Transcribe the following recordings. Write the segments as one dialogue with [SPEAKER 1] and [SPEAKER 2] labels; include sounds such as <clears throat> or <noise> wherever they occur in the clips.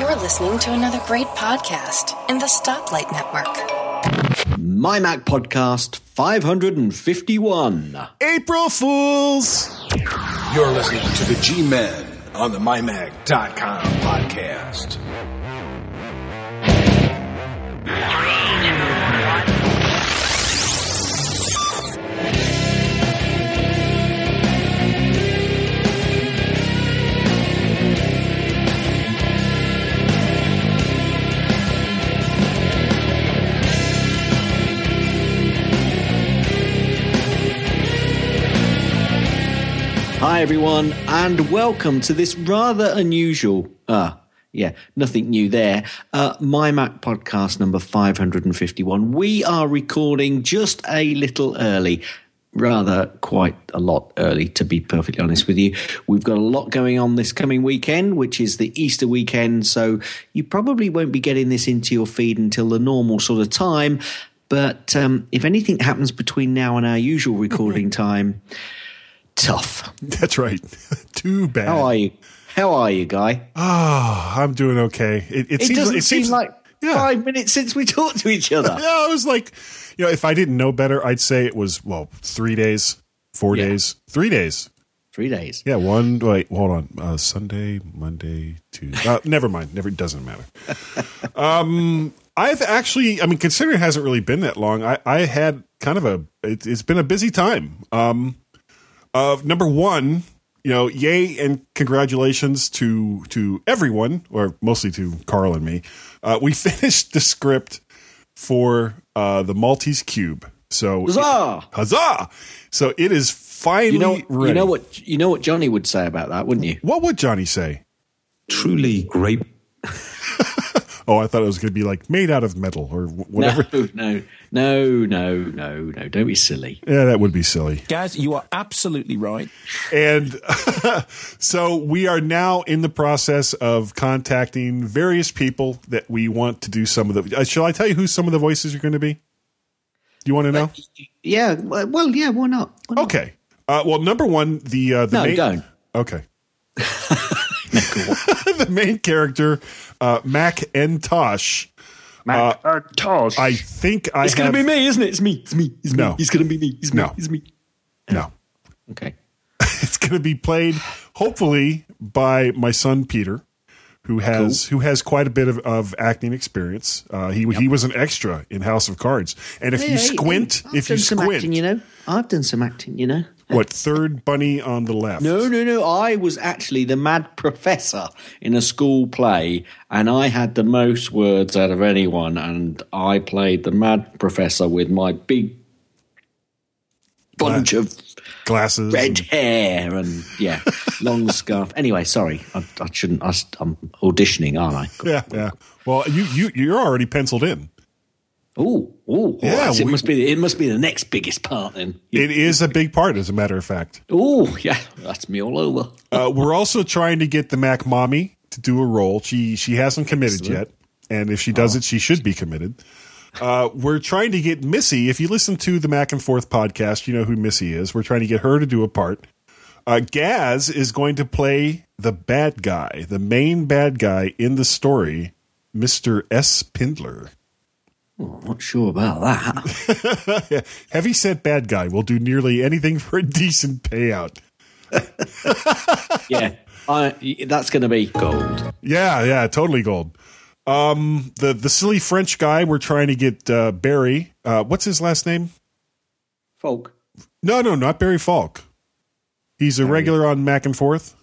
[SPEAKER 1] You're listening to another great podcast in the Stoplight Network.
[SPEAKER 2] My Mac Podcast 551.
[SPEAKER 3] April Fools!
[SPEAKER 4] You're listening to the G Men on the MyMac.com podcast.
[SPEAKER 2] Hi, everyone, and welcome to this rather unusual, ah, yeah, nothing new there. Uh, My Mac podcast number 551. We are recording just a little early. Rather, quite a lot early, to be perfectly honest with you. We've got a lot going on this coming weekend, which is the Easter weekend. So you probably won't be getting this into your feed until the normal sort of time. But um, if anything happens between now and our usual recording <laughs> time, tough. <laughs>
[SPEAKER 3] That's right. <laughs> Too bad.
[SPEAKER 2] How are you? How are you, guy?
[SPEAKER 3] Oh, I'm doing okay. It,
[SPEAKER 2] It,
[SPEAKER 3] seems,
[SPEAKER 2] doesn't
[SPEAKER 3] it
[SPEAKER 2] seem like
[SPEAKER 3] yeah.
[SPEAKER 2] five minutes since we <laughs> talked to each other.
[SPEAKER 3] Yeah, I was like, you know, if I didn't know better, I'd say it was, well, three days, four
[SPEAKER 2] Yeah.
[SPEAKER 3] days, three days.
[SPEAKER 2] Three days.
[SPEAKER 3] Yeah, one, wait, hold on. Uh, Sunday, Monday, Tuesday. Uh, never mind. Never, it doesn't matter. Um, I've actually, I mean, considering it hasn't really been that long, I, I had kind of a, it, it's been a busy time. Um, uh, number one, you know, yay and congratulations to to everyone, or mostly to Carl and me. Uh, we <laughs> finished the script for uh, the Maltese Cube. So
[SPEAKER 2] Huzzah!
[SPEAKER 3] huzzah! So it is finally
[SPEAKER 2] You know,
[SPEAKER 3] ready.
[SPEAKER 2] you know what you know what Johnny would say about that, wouldn't you?
[SPEAKER 3] What would Johnny say?
[SPEAKER 5] truly great. <laughs>
[SPEAKER 3] Oh, I thought it was going to be like made out of metal or whatever.
[SPEAKER 2] No, <laughs> no, no, no, no, no. Don't be silly.
[SPEAKER 3] Yeah, that would be silly.
[SPEAKER 5] Guys, you are absolutely right.
[SPEAKER 3] And <laughs> so we are now in the process of contacting various people that we want to do some of the. Uh, shall I tell you who some of the voices are going to be? Do you want to know?
[SPEAKER 2] Yeah. Well, well, yeah. Why not? Why not?
[SPEAKER 3] Okay. Uh, well, number one, the uh, the
[SPEAKER 2] No,
[SPEAKER 3] main,
[SPEAKER 2] don't.
[SPEAKER 3] Okay. <laughs> <laughs> the main character, uh, Mac and Tosh.
[SPEAKER 2] Mac
[SPEAKER 3] Tosh. I think I
[SPEAKER 2] It's gonna be me, isn't it? It's me. It's me. It's
[SPEAKER 3] No.
[SPEAKER 2] me. It's gonna be me. It's me.
[SPEAKER 3] No.
[SPEAKER 2] It's me.
[SPEAKER 3] No,
[SPEAKER 2] Okay. <laughs>
[SPEAKER 3] it's going to be played hopefully by my son Peter, who has who has quite a bit of, of acting experience. Uh, he he was an extra in House of Cards, and if you squint,
[SPEAKER 2] I've
[SPEAKER 3] if you squint,
[SPEAKER 2] acting, you know, I've done some acting, you know.
[SPEAKER 3] What third bunny on the left?
[SPEAKER 2] No, no, no. I was actually the mad professor in a school play, and I had the most words out of anyone. And I played the mad professor with my big bunch of
[SPEAKER 3] glasses.
[SPEAKER 2] red
[SPEAKER 3] and-
[SPEAKER 2] hair and yeah, long <laughs> scarf. Anyway, sorry, I, I shouldn't. I, am auditioning, aren't I?
[SPEAKER 3] yeah, yeah. Well, you you you're already penciled in.
[SPEAKER 2] Oh, oh,
[SPEAKER 3] Yeah,
[SPEAKER 2] it
[SPEAKER 3] we-
[SPEAKER 2] must be. It must be the next biggest part then.
[SPEAKER 3] It is a big part, as a matter of fact.
[SPEAKER 2] Oh, yeah, that's me all over.
[SPEAKER 3] Uh, we're also trying to get the Mac mommy to do a role. She she hasn't committed yet, and if she does it, she should be committed. Uh, we're trying to get Missy. If you listen to the Mac and Forth podcast, you know who Missy is. We're trying to get her to do a part. Uh, Gaz is going to play the bad guy, the main bad guy in the story, Mister S. Pindler.
[SPEAKER 2] Oh, I'm not sure about that. <laughs>
[SPEAKER 3] Heavy set bad guy will do nearly anything for a decent payout. <laughs>
[SPEAKER 2] yeah, I, that's going to be gold.
[SPEAKER 3] Yeah, yeah, totally gold. Um, the the silly French guy we're trying to get uh, Barry. Uh, what's his last name?
[SPEAKER 2] Falk.
[SPEAKER 3] No, no, not Barry Falk. He's a regular on Mac and Forth.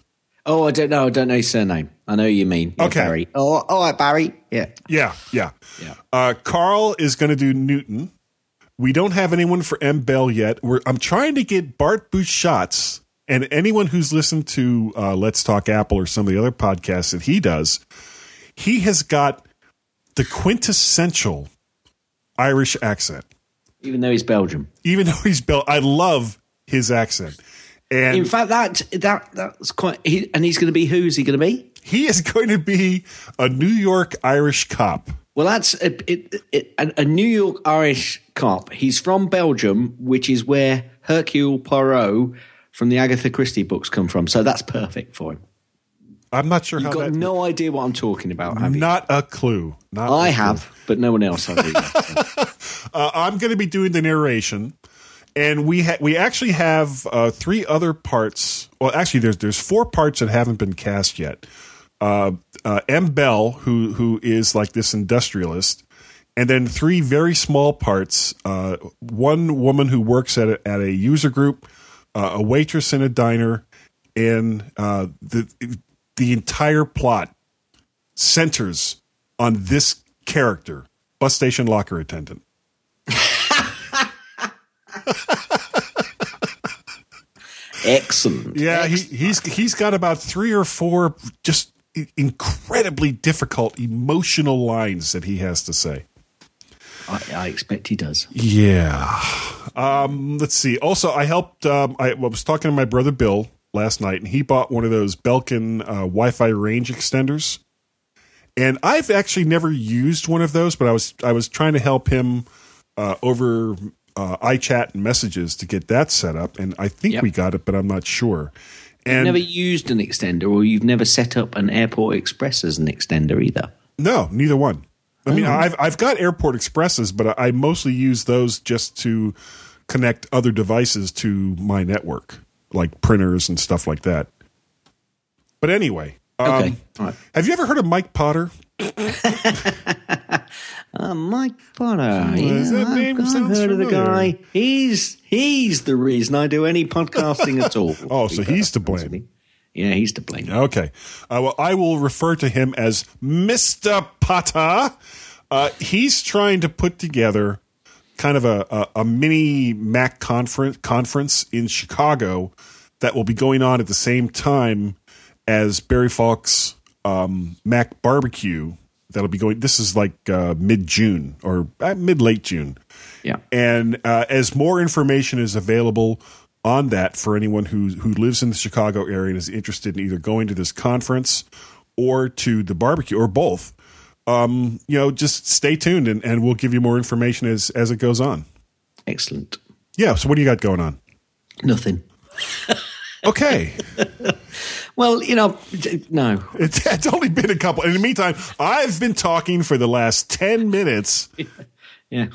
[SPEAKER 2] Oh, I don't know. I don't know his surname. I know who you mean. Yeah,
[SPEAKER 3] Okay.
[SPEAKER 2] Barry. Oh, all right, Barry. Yeah.
[SPEAKER 3] Yeah, yeah.
[SPEAKER 2] Yeah.
[SPEAKER 3] Uh, Carl is going to do Newton. We don't have anyone for M. Bell yet. We're, I'm trying to get Bart Busschots and anyone who's listened to uh, Let's Talk Apple or some of the other podcasts that he does. He has got the quintessential Irish accent.
[SPEAKER 2] Even though he's Belgium.
[SPEAKER 3] even though he's Bel, I love his accent, and
[SPEAKER 2] In fact, that that that's quite. He, and he's going to be who's he going to be?
[SPEAKER 3] he is going to be a New York Irish cop.
[SPEAKER 2] Well, that's a, it, it, a, New York Irish cop. He's from Belgium, which is where Hercule Poirot from the Agatha Christie books come from. So that's perfect for him.
[SPEAKER 3] I'm not sure
[SPEAKER 2] You've got
[SPEAKER 3] that.
[SPEAKER 2] no idea what I'm talking about, have you?
[SPEAKER 3] not a clue. Not
[SPEAKER 2] I
[SPEAKER 3] a clue.
[SPEAKER 2] have, but no one else has. either. <laughs>
[SPEAKER 3] Uh, I'm going to be doing the narration, and we ha- we actually have uh, three other parts. Well, actually, there's there's four parts that haven't been cast yet. Uh, uh, M. Bell, who who is like this industrialist, and then three very small parts. Uh, one woman who works at a, at a user group, uh, a waitress in a diner, and uh, the the entire plot centers on this character, bus station locker attendant.
[SPEAKER 2] Excellent.
[SPEAKER 3] Yeah, he, he's he's got about three or four just incredibly difficult emotional lines that he has to say.
[SPEAKER 2] I, I expect he does.
[SPEAKER 3] Yeah. Um, let's see. Also, I helped. Um, I was talking to my brother Bill last night, and he bought one of those Belkin uh, Wi-Fi range extenders. And I've actually never used one of those, but I was I was trying to help him uh, over uh, iChat and messages to get that set up, and I think
[SPEAKER 2] Yep.
[SPEAKER 3] we got it, but I'm not sure. And
[SPEAKER 2] never used an extender, or you've never set up an Airport Express as an extender either.
[SPEAKER 3] No, neither one. I
[SPEAKER 2] Oh.
[SPEAKER 3] mean, I've I've got airport expresses, but I mostly use those just to connect other devices to my network, like printers and stuff like that. But anyway, um,
[SPEAKER 2] Okay, right.
[SPEAKER 3] have you ever heard of Mike Potter? <laughs>
[SPEAKER 2] Uh, Mike Potter. Yeah,
[SPEAKER 3] that
[SPEAKER 2] I've,
[SPEAKER 3] name
[SPEAKER 2] I've
[SPEAKER 3] sounds
[SPEAKER 2] heard of the guy. He's he's the reason I do any podcasting at all. <laughs>
[SPEAKER 3] Oh, so he's to blame.
[SPEAKER 2] Yeah, he's to blame.
[SPEAKER 3] Okay. Uh, well, I will refer to him as Mr. Potter. Uh, he's trying to put together kind of a, a, a mini Mac conference conference in Chicago that will be going on at the same time as Barry Falk's um, Mac Barbecue. That'll be going. This is like uh, mid June or uh, mid late June.
[SPEAKER 2] Yeah.
[SPEAKER 3] And uh, as more information is available on that for anyone who who lives in the Chicago area and is interested in either going to this conference or to the barbecue or both, um, you know, just stay tuned and, and we'll give you more information as as it goes on.
[SPEAKER 2] Excellent.
[SPEAKER 3] Yeah. So what do you got going on?
[SPEAKER 2] Nothing. <laughs>
[SPEAKER 3] Okay. <laughs>
[SPEAKER 2] Well, you know, no.
[SPEAKER 3] it's, it's only been a couple. In the meantime, I've been talking for the last ten minutes. <laughs>
[SPEAKER 2] Yeah,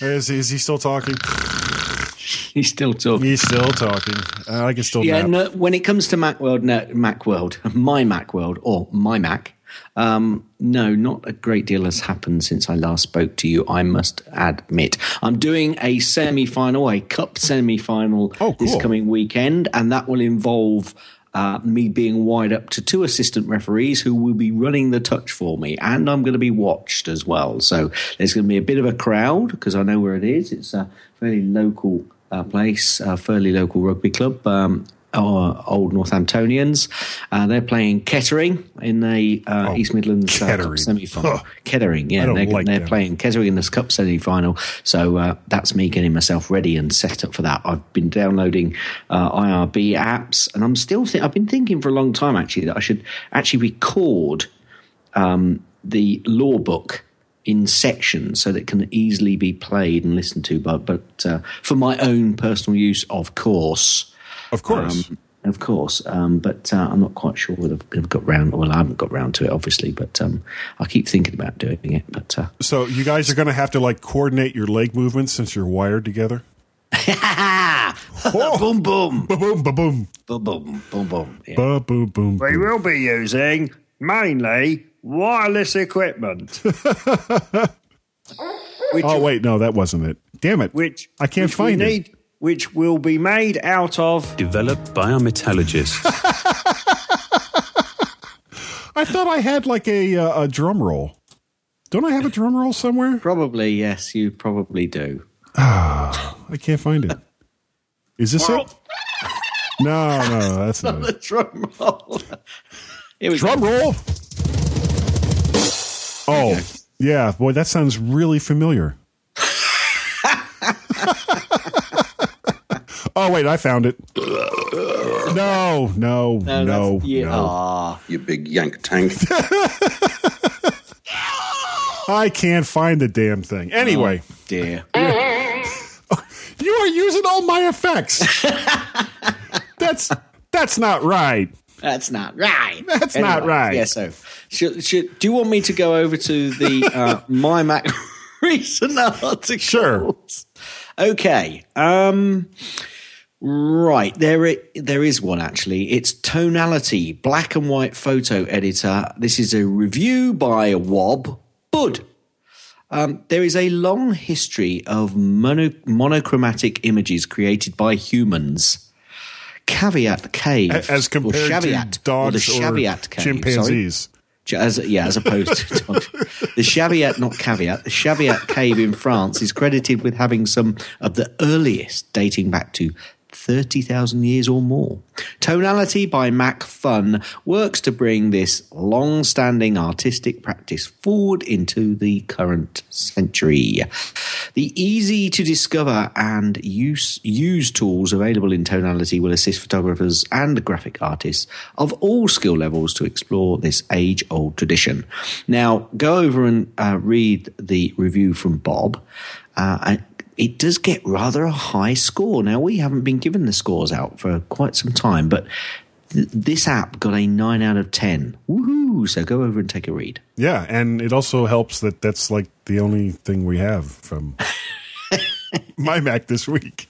[SPEAKER 3] Is, is he still talking? <laughs>
[SPEAKER 2] he's still talking.
[SPEAKER 3] He's still talking. Uh, I can still.
[SPEAKER 2] Yeah, no, when it comes to Macworld, no, Macworld, my Macworld, or my Mac, um, no, not a great deal has happened since I last spoke to you. I must admit, I'm doing a semi-final, a cup semi-final
[SPEAKER 3] Oh,
[SPEAKER 2] this coming weekend, and that will involve. Uh, me being wide up to two assistant referees who will be running the touch for me, and I'm going to be watched as well. So there's going to be a bit of a crowd because I know where it is. It's a fairly local uh, place, a fairly local rugby club. Um, our old Northamptonians. Uh, they're playing Kettering in the uh, East Midlands uh, Cup
[SPEAKER 3] Kettering.
[SPEAKER 2] semi-final.
[SPEAKER 3] Huh.
[SPEAKER 2] Kettering, yeah, they're,
[SPEAKER 3] like
[SPEAKER 2] they're playing Kettering in this Cup semi-final. So uh, that's me getting myself ready and set up for that. I've been downloading uh, IRB apps, and I'm still. Th- I've been thinking for a long time actually that I should actually record um, the law book in sections so that it can easily be played and listened to. But but uh, for my own personal use, of course.
[SPEAKER 3] Of course.
[SPEAKER 2] Um, of course, um, but uh, I'm not quite sure whether I've got round. Well, I haven't got round to it, obviously, but um, I keep thinking about doing it. But uh,
[SPEAKER 3] so you guys are going to have to like coordinate your leg movements since you're wired together. <laughs>
[SPEAKER 2] boom, boom,
[SPEAKER 3] Ba boom, ba boom,
[SPEAKER 2] boom, boom, boom, boom. Yeah.
[SPEAKER 3] ba boom, boom.
[SPEAKER 6] We
[SPEAKER 3] boom.
[SPEAKER 6] will be using mainly wireless equipment, <laughs> which,
[SPEAKER 3] Oh wait, no, that wasn't it. Damn it!
[SPEAKER 6] which
[SPEAKER 3] I can't
[SPEAKER 6] which we
[SPEAKER 3] find it.
[SPEAKER 6] need, Which will be made out of
[SPEAKER 5] Developed by a metallurgist. <laughs>
[SPEAKER 3] I thought I had like a uh, a drum roll. Don't I have a drum roll somewhere?
[SPEAKER 2] Probably yes, you probably do.
[SPEAKER 3] I can't find it. Is this it? <laughs> No, no, that's not
[SPEAKER 2] The
[SPEAKER 3] it.
[SPEAKER 2] drum roll. <laughs> Here we
[SPEAKER 3] Drum
[SPEAKER 2] go.
[SPEAKER 3] roll. Oh, yeah, boy, that sounds really familiar. Oh wait, I found it. No, no, no, no.
[SPEAKER 2] that's- yeah. Ah,
[SPEAKER 7] You big yank tank. <laughs>
[SPEAKER 3] I can't find the damn thing. Anyway,
[SPEAKER 2] dear. <laughs>
[SPEAKER 3] you are using all my effects. <laughs> that's that's not right.
[SPEAKER 2] That's not right.
[SPEAKER 3] That's not right.
[SPEAKER 2] Yeah. So, should, should, do you want me to go over to the uh, my Mac recent articles?
[SPEAKER 3] Sure.
[SPEAKER 2] Okay. Um. Right there, it, there is one actually. It's tonality, black and white photo editor. This is a review by Wob Bud. Um, there is a long history of mono, monochromatic images created by humans. Caveat cave,
[SPEAKER 3] As compared
[SPEAKER 2] or
[SPEAKER 3] to dogs
[SPEAKER 2] or the
[SPEAKER 3] or
[SPEAKER 2] cave.
[SPEAKER 3] chimpanzees.
[SPEAKER 2] Sorry. As, yeah, as opposed to <laughs> dogs. The Chauvet, not caveat, the Chauvet cave in France is credited with having some of the earliest dating back to 30,000 years or more. Tonality by MacPhun works to bring this long standing artistic practice forward into the current century. The easy to discover and use, use tools available in Tonality will assist photographers and graphic artists of all skill levels to explore this age old tradition. Now, go over and uh, read the review from Bob. Uh, it does get rather a high score. Now, we haven't been given the scores out for quite some time, but th- this app got a 9 out of 10. Woohoo! So go over and take a read.
[SPEAKER 3] Yeah, and it also helps that that's like the only thing we have from <laughs> my Mac this week,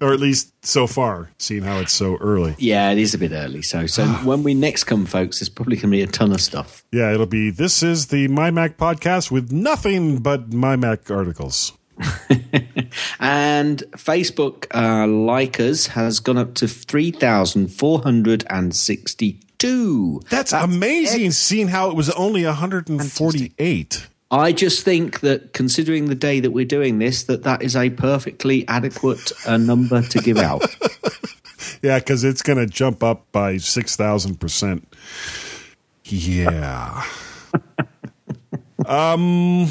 [SPEAKER 3] or at least so far, seeing how it's so early.
[SPEAKER 2] Yeah, it is a bit early. So, so <sighs> when we next come, folks, there's probably going to be a ton of stuff.
[SPEAKER 3] Yeah, it'll be this is the My Mac podcast with nothing but My Mac articles. <laughs>
[SPEAKER 2] And Facebook uh, likers has gone up to 3,462.
[SPEAKER 3] That's, amazing, seeing how it was only 148.
[SPEAKER 2] I just think that considering the day that we're doing this, that that is a perfectly adequate uh, number to give out. <laughs>
[SPEAKER 3] Yeah, because it's going to jump up by 6,000%. Yeah. <laughs> um,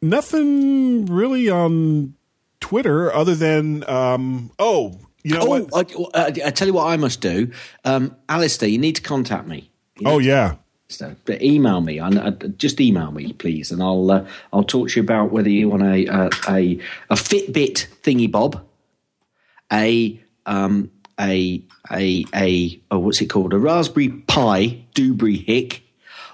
[SPEAKER 3] nothing really on Twitter other than, um, oh, you know
[SPEAKER 2] oh,
[SPEAKER 3] what?
[SPEAKER 2] I, I, I tell you what I must do. Um, Alistair, you need to contact me. You
[SPEAKER 3] Oh, yeah.
[SPEAKER 2] So, but email me. I, I, just email me, please, and I'll uh, I'll talk to you about whether you want a a, a, a Fitbit thingy bob, a um a a a oh, what's it called? A Raspberry Pi Dewberry Hick,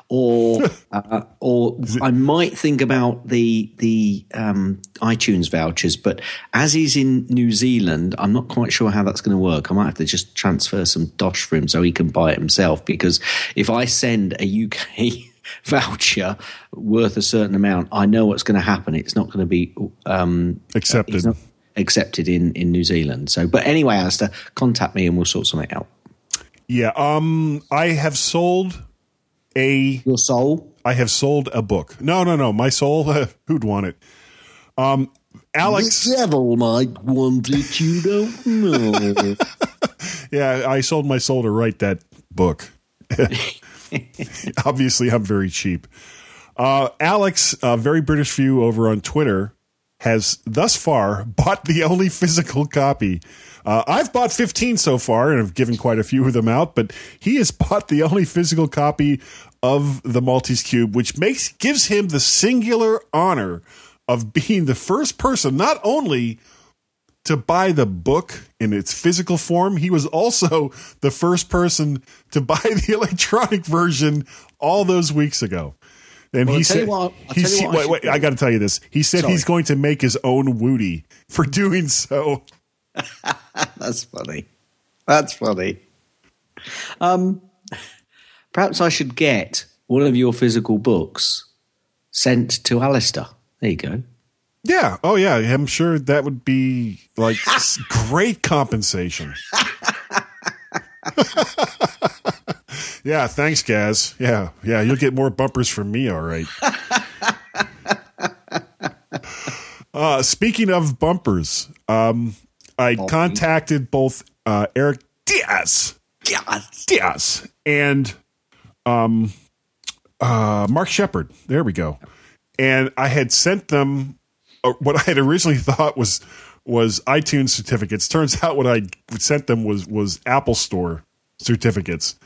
[SPEAKER 2] or <laughs> uh, or I might think about the the um, iTunes vouchers. But as he's in New Zealand, I'm not quite sure how that's going to work. I might have to just transfer some dosh for him so he can buy it himself. Because if I send a UK <laughs> voucher worth a certain amount, I know what's going to happen. It's not going to be um,
[SPEAKER 3] Accepted.
[SPEAKER 2] not accepted in in New Zealand. So, but anyway, Alistair, contact me and we'll sort something out.
[SPEAKER 3] Yeah. Um, I have sold a
[SPEAKER 2] Your soul.
[SPEAKER 3] I have sold a book. No, no, no. My soul. <laughs> who'd want it? Um, Alex.
[SPEAKER 2] devil might want it. You don't know. <laughs>
[SPEAKER 3] Yeah, I sold my soul to write that book. <laughs> Obviously, I'm very cheap. Uh, Alex, uh, very British view over on Twitter, has thus far bought the only physical copy. Uh, I've bought 15 so far and have given quite a few of them out, but he has <laughs> bought the only physical copy of the Maltese Cube, which makes gives him the singular honor of <laughs> being the first person not only to buy the book in its physical form. He was also the first person to buy <laughs> the electronic version all those weeks ago. And
[SPEAKER 2] Well,
[SPEAKER 3] he
[SPEAKER 2] I'll tell you
[SPEAKER 3] said,
[SPEAKER 2] what-
[SPEAKER 3] he said- wait, wait. I got to tell you this. He said
[SPEAKER 2] Sorry.
[SPEAKER 3] he's going to make his own Woody for doing so. <laughs>
[SPEAKER 2] That's funny. That's funny. Um, perhaps I should get one of your physical books sent to Alistair. There you go.
[SPEAKER 3] Yeah. Oh, yeah. I'm sure that would be like <laughs> great compensation. <laughs> yeah. Thanks, Gaz. Yeah. Yeah. You'll get more bumpers from me. All right. <laughs> Uh, speaking of bumpers, um, I contacted both uh, Eric Diaz,
[SPEAKER 2] Yes.
[SPEAKER 3] Diaz and um, uh, Mark Shepard. There we go. And I had sent them uh, what I had originally <laughs> thought was was iTunes certificates. Turns <laughs> out what I sent them was was Apple Store certificates.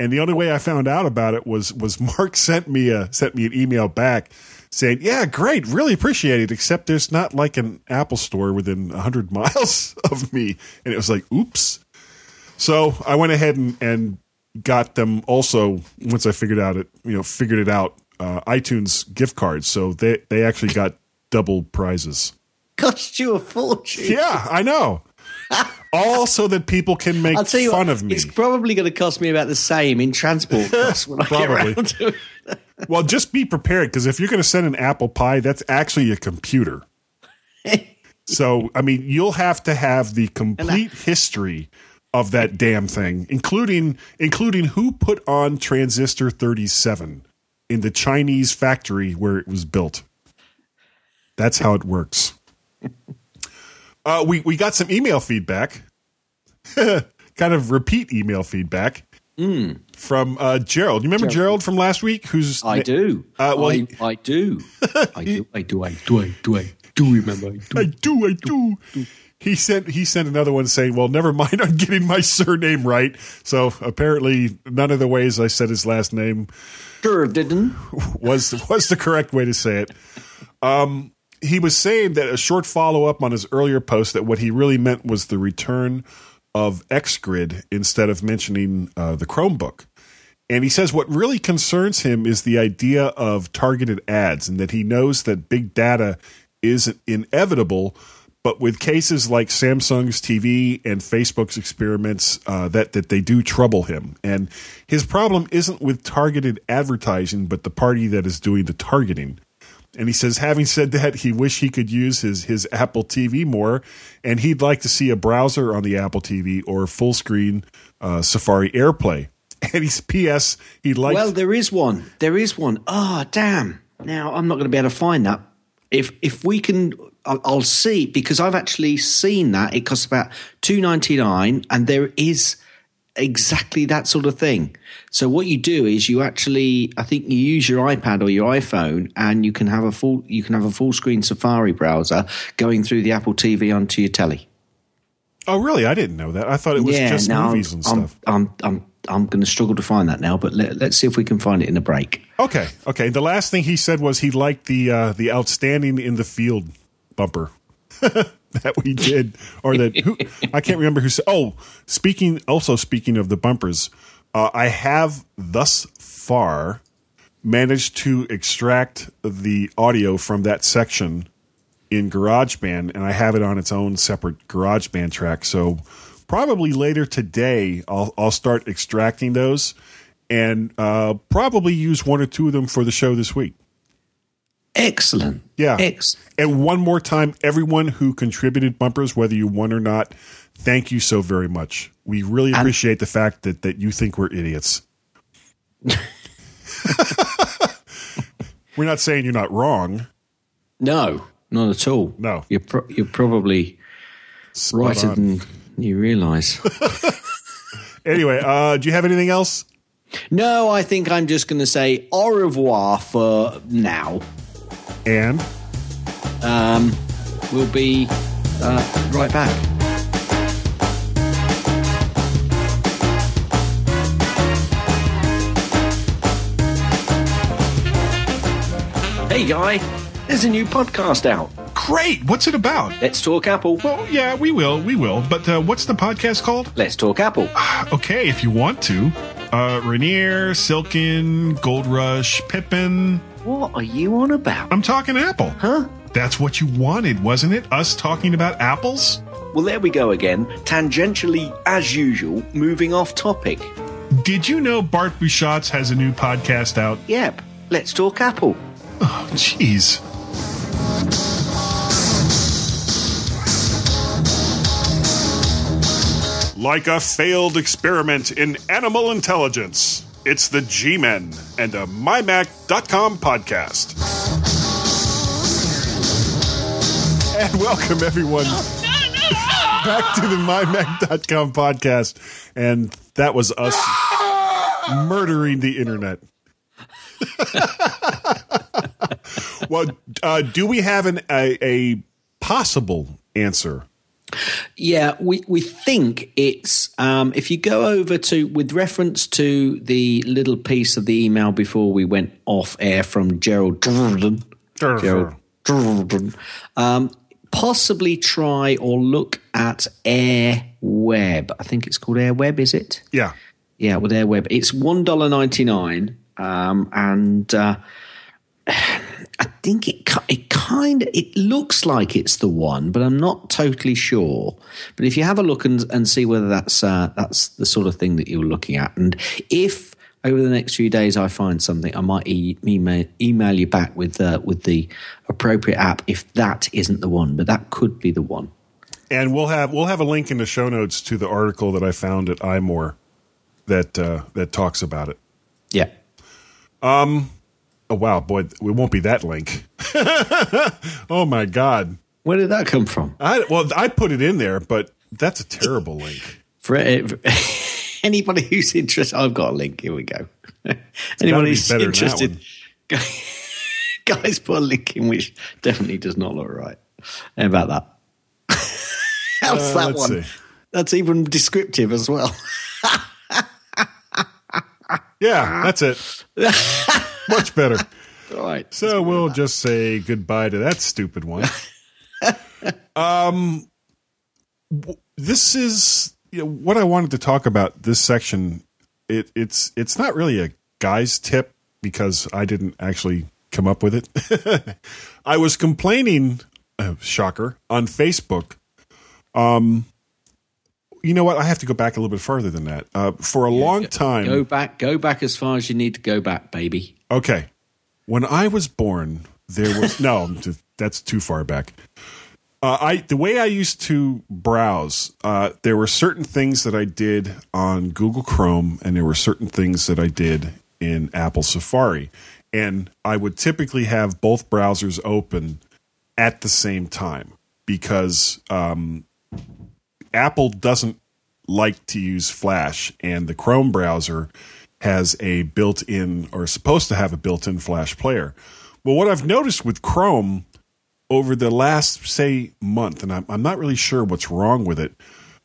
[SPEAKER 3] And the only way I found out about it was was <laughs> Mark sent me a sent me an email back saying, "Yeah, great, really appreciate it. Except there's not like an Apple Store within hundred <laughs> miles of me." And it was like, "Oops." So I went ahead and, and got them also once I figured out it, you know, figured it out. Uh, iTunes gift cards, so they they actually got double prizes. <laughs>
[SPEAKER 2] Cost you a fortune.
[SPEAKER 3] Yeah, I know. All so that people can make
[SPEAKER 2] I'll tell you
[SPEAKER 3] fun
[SPEAKER 2] what,
[SPEAKER 3] of me.
[SPEAKER 2] It's probably going to cost me about the same in transport <laughs> costs when I
[SPEAKER 3] Probably.
[SPEAKER 2] get around to it. <laughs>
[SPEAKER 3] Well, just be prepared because if you're going to send an apple pie, that's actually a computer. <laughs> so, I mean, you'll have to have the complete history of that damn thing, including including who put on transistor 37 in the Chinese factory where it was built. That's how it works. Uh, we we got some email feedback, <laughs> kind of repeat email feedback from uh, Gerald. You remember Gerald. from last week? Who's
[SPEAKER 2] I do.
[SPEAKER 3] Uh, well,
[SPEAKER 2] I, I do. <laughs> I do. I do. I do. I do. I do remember. I do.
[SPEAKER 3] I do, I do. He sent he sent another one saying, "Well, never mind on getting my <laughs> surname right." So apparently, none of the ways I said his last name
[SPEAKER 2] Sure didn't.
[SPEAKER 3] was was the correct way to say it. Um, he was saying that a short follow up on his earlier post that what he really meant was the return of XGrid instead of mentioning uh, the Chromebook. And he says what really concerns him is the idea of targeted ads and that he knows that big data is inevitable. But with cases like Samsung's TV and Facebook's experiments, uh, that that they do trouble him. And his problem isn't with targeted advertising, but the party that is doing the targeting. And he says, having said that, he wish he could use his his Apple TV more, and he'd like to see a browser on the Apple TV or full screen uh, Safari AirPlay. <laughs> And he's P.S. He'd like
[SPEAKER 2] Well, there is one. There is one. Ah, damn. Now I'm not going to be able to find that. If if we can, I'll, I'll see because I've actually seen that. It costs about two ninety nine, and there is exactly that sort of thing. So what you do is you actually, I think you use your iPad or your iPhone, and you can have a full you can have a full screen Safari browser going through the Apple TV onto your telly.
[SPEAKER 3] Oh, really? I didn't know that. I thought it was just
[SPEAKER 2] no,
[SPEAKER 3] movies
[SPEAKER 2] I'm,
[SPEAKER 3] and stuff.
[SPEAKER 2] I'm I'm I'm, I'm going to struggle to find that now, but let, let's see if we can find it in a break.
[SPEAKER 3] Okay, okay. The last thing he said was he liked the uh, the outstanding in the field bumper <laughs> <laughs> that we did, or that who I can't remember who said. Oh, speaking also speaking of the bumpers, uh, I have thus far managed to extract the audio from that section in GarageBand, and I have it on its own separate GarageBand track. So probably later today, I'll I'll start extracting those, and uh, probably use one or two of them for the show this week.
[SPEAKER 2] Excellent.
[SPEAKER 3] Yeah.
[SPEAKER 2] Ex-
[SPEAKER 3] And one more time, everyone who contributed bumpers, whether you won or not, thank you so very much. We really appreciate the fact that, that you think we're idiots. <laughs> we're not saying you're not wrong.
[SPEAKER 2] no, not at all.
[SPEAKER 3] No.
[SPEAKER 2] You're, pro- you're probably
[SPEAKER 3] Spot
[SPEAKER 2] righter
[SPEAKER 3] on.
[SPEAKER 2] than you realise. <laughs>
[SPEAKER 3] Anyway, uh, do you have anything else?
[SPEAKER 2] no, I think I'm just going to say au revoir for now.
[SPEAKER 3] And um,
[SPEAKER 2] We'll be uh, right back. Hey, Guy, there's a new podcast out.
[SPEAKER 7] Great. What's it about?
[SPEAKER 2] Let's Talk Apple.
[SPEAKER 7] Well, yeah, we will. We will. But uh, what's the podcast called?
[SPEAKER 2] Let's Talk Apple. <sighs>
[SPEAKER 7] Okay, if you want to. Uh, Rainier, Silken, Gold Rush, Pippin.
[SPEAKER 2] What are you on about?
[SPEAKER 7] I'm talking Apple.
[SPEAKER 2] Huh?
[SPEAKER 7] That's what you wanted, wasn't it? Us talking about apples?
[SPEAKER 2] Well, there we go again. Tangentially, as usual, moving off topic.
[SPEAKER 7] Did you know Bart Busschots has a new podcast out?
[SPEAKER 2] Yep, Let's Talk Apple.
[SPEAKER 7] Oh, jeez.
[SPEAKER 3] like a failed experiment in animal intelligence, it's the G Men and a MyMac.com podcast. And welcome, everyone, back to the MyMac.com podcast. And that was us murdering the internet. <laughs> well, uh, do we have an, a, a possible answer?
[SPEAKER 2] Yeah, we, we think it's um, if you go over to with reference to the little piece of the email before we went off air from Gerald Jordan, Gerald Jordan, um, possibly try or look at Air Web. I think it's called Air Web. Is it?
[SPEAKER 3] Yeah.
[SPEAKER 2] Yeah, with Air Web. It's one dollar ninety nine, um, and uh, I think it it kind of it looks like it's the one, but I'm not totally sure. But if you have a look and, and see whether that's uh, that's the sort of thing that you're looking at, and if over the next few days I find something, I might e- email email you back with uh, with the appropriate app if that isn't the one, but that could be the one.
[SPEAKER 3] And we'll have we'll have a link in the show notes to the article that I found at iMore that uh, that talks about it.
[SPEAKER 2] Yeah.
[SPEAKER 3] Oh wow, boy, it won't be that link. <laughs> oh my god.
[SPEAKER 2] Where did that come from?
[SPEAKER 3] I well, I put it in there, but that's a terrible link.
[SPEAKER 2] For <laughs> anybody who's interested, I've got a link. Here we go. Anybody who's
[SPEAKER 3] that
[SPEAKER 2] interested, <laughs> guys, put a link in which definitely does not look right. How about that? How's
[SPEAKER 3] Uh,
[SPEAKER 2] that one?
[SPEAKER 3] see.
[SPEAKER 2] That's even descriptive as well.
[SPEAKER 3] Yeah, that's it. Much better. <laughs>
[SPEAKER 2] All right.
[SPEAKER 3] So we'll just say goodbye to that stupid one. <laughs> um, this is you know, what I wanted to talk about. This section, it, it's it's not really a guy's tip because I didn't actually come up with it. <laughs> I was complaining, uh, shocker, on Facebook. Um, you know what? I have to go back a little bit further than that. Uh, for a long time,
[SPEAKER 2] Go back. Go back as far as you need to go back, baby.
[SPEAKER 3] Okay. When I was born, there was <laughs> no. That's too far back. Uh, I the way I used to browse, uh, there were certain things that I did on Google Chrome, and there were certain things that I did in Apple Safari, and I would typically have both browsers open at the same time because um, Apple doesn't like to use Flash, and the Chrome browser has a built in or is supposed to have a built in Flash player. Well, what I've noticed with Chrome over the last, say, month, and I'm, I'm not really sure what's wrong with it,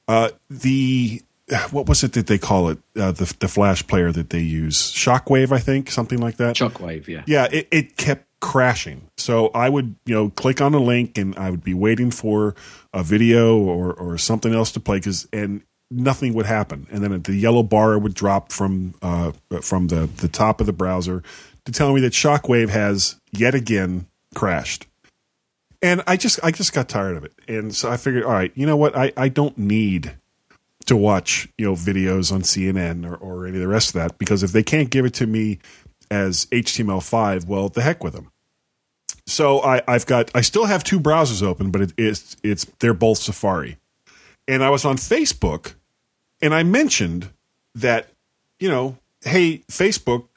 [SPEAKER 3] uh, the what was it that they call it? Uh, the, the Flash player that they use? Shockwave, I think, something like that.
[SPEAKER 2] Shockwave. Yeah.
[SPEAKER 3] Yeah, it, it kept crashing. So I would, you know, click on a link and I would be waiting for a video or, or something else to play because and nothing would happen. And then the yellow bar would drop from uh, from the, the top of the browser to tell me that Shockwave has yet again crashed. And I just I just got tired of it. And so I figured, all right, you know what? I, I don't need to watch, you know, videos on CNN or, or any of the rest of that because if they can't give it to me as HTML5, well, the heck with them. So I, I've got I still have two browsers open, but it, it's it's they're both Safari. And I was on Facebook, and I mentioned that you know, hey Facebook,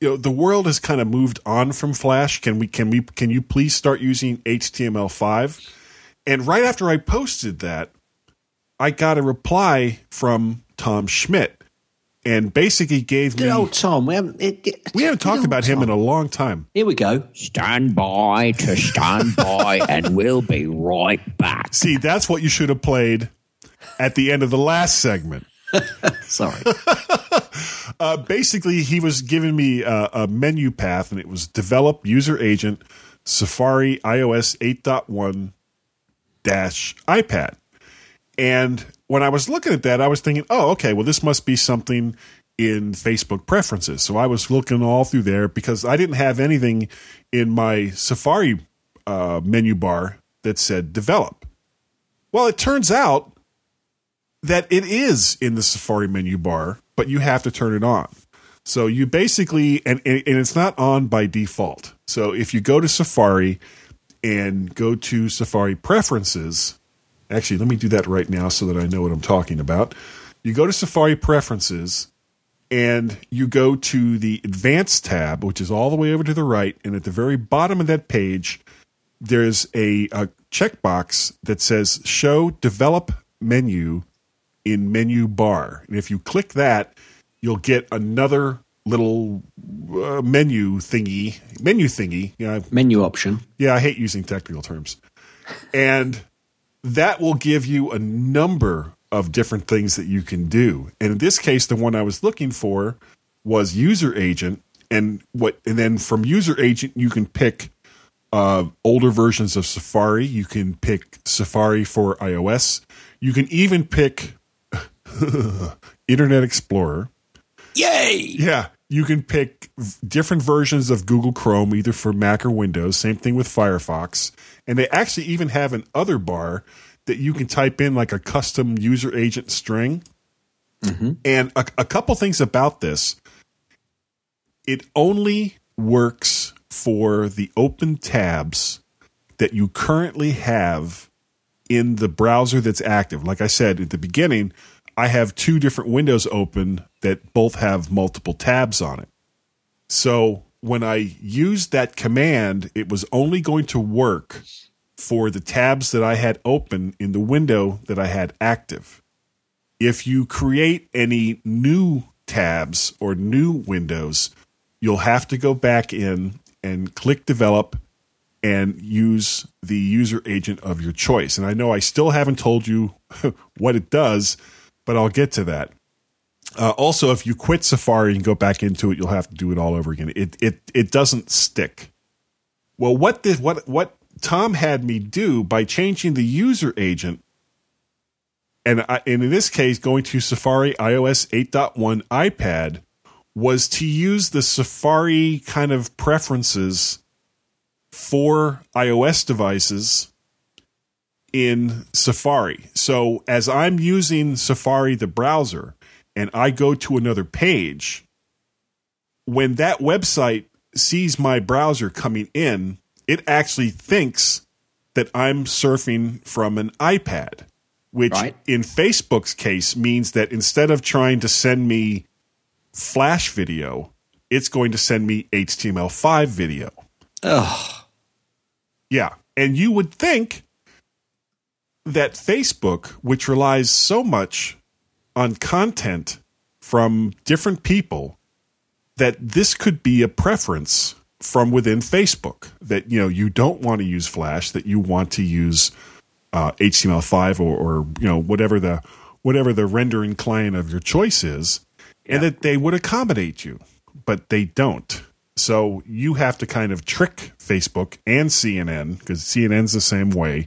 [SPEAKER 3] you know the world has kind of moved on from Flash. Can we can we can you please start using HTML5? And right after I posted that, I got a reply from Tom Schmidt, and basically gave me.
[SPEAKER 2] Good old Tom. We haven't. It, it-
[SPEAKER 3] we haven't talked
[SPEAKER 2] old
[SPEAKER 3] about him in a long time.
[SPEAKER 2] Here we go.
[SPEAKER 8] Stand by to stand by, <laughs> and we'll be right back.
[SPEAKER 3] See, that's what you should have played at the end of the last segment. <laughs>
[SPEAKER 2] Sorry. <laughs>
[SPEAKER 3] Uh, basically, he was giving me a, a menu path, and it was develop user agent Safari iOS 8.1 dash iPad. And when I was looking at that, I was thinking, oh, okay, well, this must be something in Facebook preferences. So I was looking all through there because I didn't have anything in my Safari uh, menu bar that said develop. Well, it turns out that it is in the Safari menu bar, but you have to turn it on. So you basically, and, and and it's not on by default. So if you go to Safari and go to Safari preferences, actually, let me do that right now so that I know what I'm talking about. You go to Safari preferences and you go to the advanced tab, which is all the way over to the right. And at the very bottom of that page, there's a, a checkbox that says show develop menu in menu bar. And if you click that, you'll get another little uh, menu thingy, menu thingy. Yeah,
[SPEAKER 2] Menu option.
[SPEAKER 3] yeah, I hate using technical terms. And that will give you a number of different things that you can do. And in this case, the one I was looking for was user agent. And what and then from user agent you can pick uh, older versions of Safari. You can pick Safari for iOS. You can even pick <laughs> Internet Explorer.
[SPEAKER 2] Yay!
[SPEAKER 3] Yeah, you can pick v- different versions of Google Chrome, either for Mac or Windows. Same thing with Firefox. And they actually even have an other bar that you can type in like a custom user agent string. Mm-hmm. And a, a couple things about this it only works for the open tabs that you currently have in the browser that's active. Like I said at the beginning, I have two different windows open that both have multiple tabs on it. So when I used that command, it was only going to work for the tabs that I had open in the window that I had active. If you create any new tabs or new windows, you'll have to go back in and click develop and use the user agent of your choice. And I know I still haven't told you <laughs> what it does, but I'll get to that. Uh, also, if you quit Safari and go back into it, you'll have to do it all over again. It it it doesn't stick. Well, what did what what Tom had me do by changing the user agent, and, I, and in this case, going to Safari iOS 8.1 iPad, was to use the Safari kind of preferences for iOS devices in Safari. So as I'm using Safari, the browser, and I go to another page, when that website sees my browser coming in, it actually thinks that I'm surfing from an iPad, which
[SPEAKER 2] Right.
[SPEAKER 3] in Facebook's case means that instead of trying to send me Flash video, it's going to send me HTML5 video.
[SPEAKER 2] Ugh.
[SPEAKER 3] Yeah. And you would think that Facebook, which relies so much on content from different people, that this could be a preference from within Facebook that you know you don't want to use Flash, that you want to use uh, HTML5 or, or you know whatever the whatever the rendering client of your choice is, and that they would accommodate you, but they don't. So you have to kind of trick Facebook and CNN because CNN's the same way,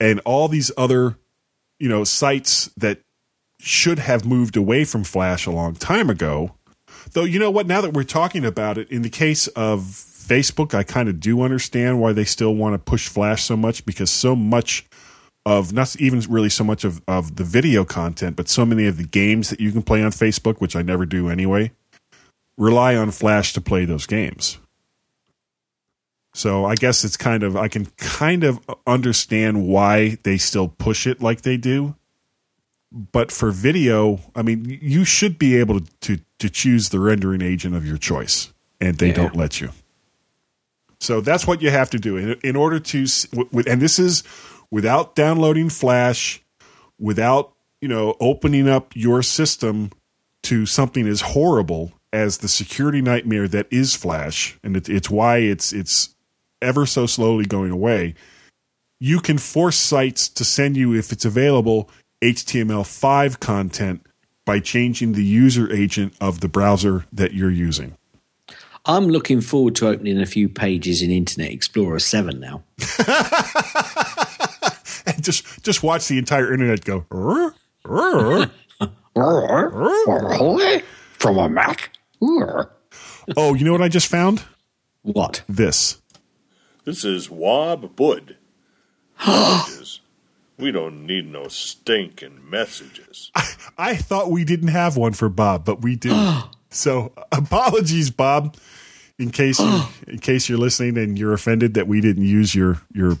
[SPEAKER 3] and all these other you know sites that should have moved away from Flash a long time ago. Though you know what, now that we're talking about it, in the case of Facebook, I kind of do understand why they still want to push Flash so much because so much of not even really so much of, of the video content, but so many of the games that you can play on Facebook, which I never do anyway, rely on Flash to play those games. So I guess it's kind of I can kind of understand why they still push it like they do. But for video, I mean, you should be able to to, to choose the rendering agent of your choice, and they
[SPEAKER 2] Yeah.
[SPEAKER 3] don't let you. So that's what you have to do in, in order to, with, and this is without downloading Flash, without you know opening up your system to something as horrible as the security nightmare that is Flash, and it, it's why it's it's ever so slowly going away. You can force sites to send you, if it's available, HTML5 content by changing the user agent of the browser that you're using.
[SPEAKER 2] I'm looking forward to opening a few pages in Internet Explorer 7 now. <laughs>
[SPEAKER 3] And just just watch the entire internet go. "Rrr, <laughs> rrr."
[SPEAKER 8] From a Mac?
[SPEAKER 3] oh, you know what I just found?
[SPEAKER 2] What?
[SPEAKER 3] This.
[SPEAKER 9] This is Wob Bud. <gasps> Messages. we don't need no stinking messages.
[SPEAKER 3] I thought we didn't have one for Bob, but we do. <gasps> so apologies, Bob, in case you, <gasps> in case you're listening and you're offended that we didn't use your your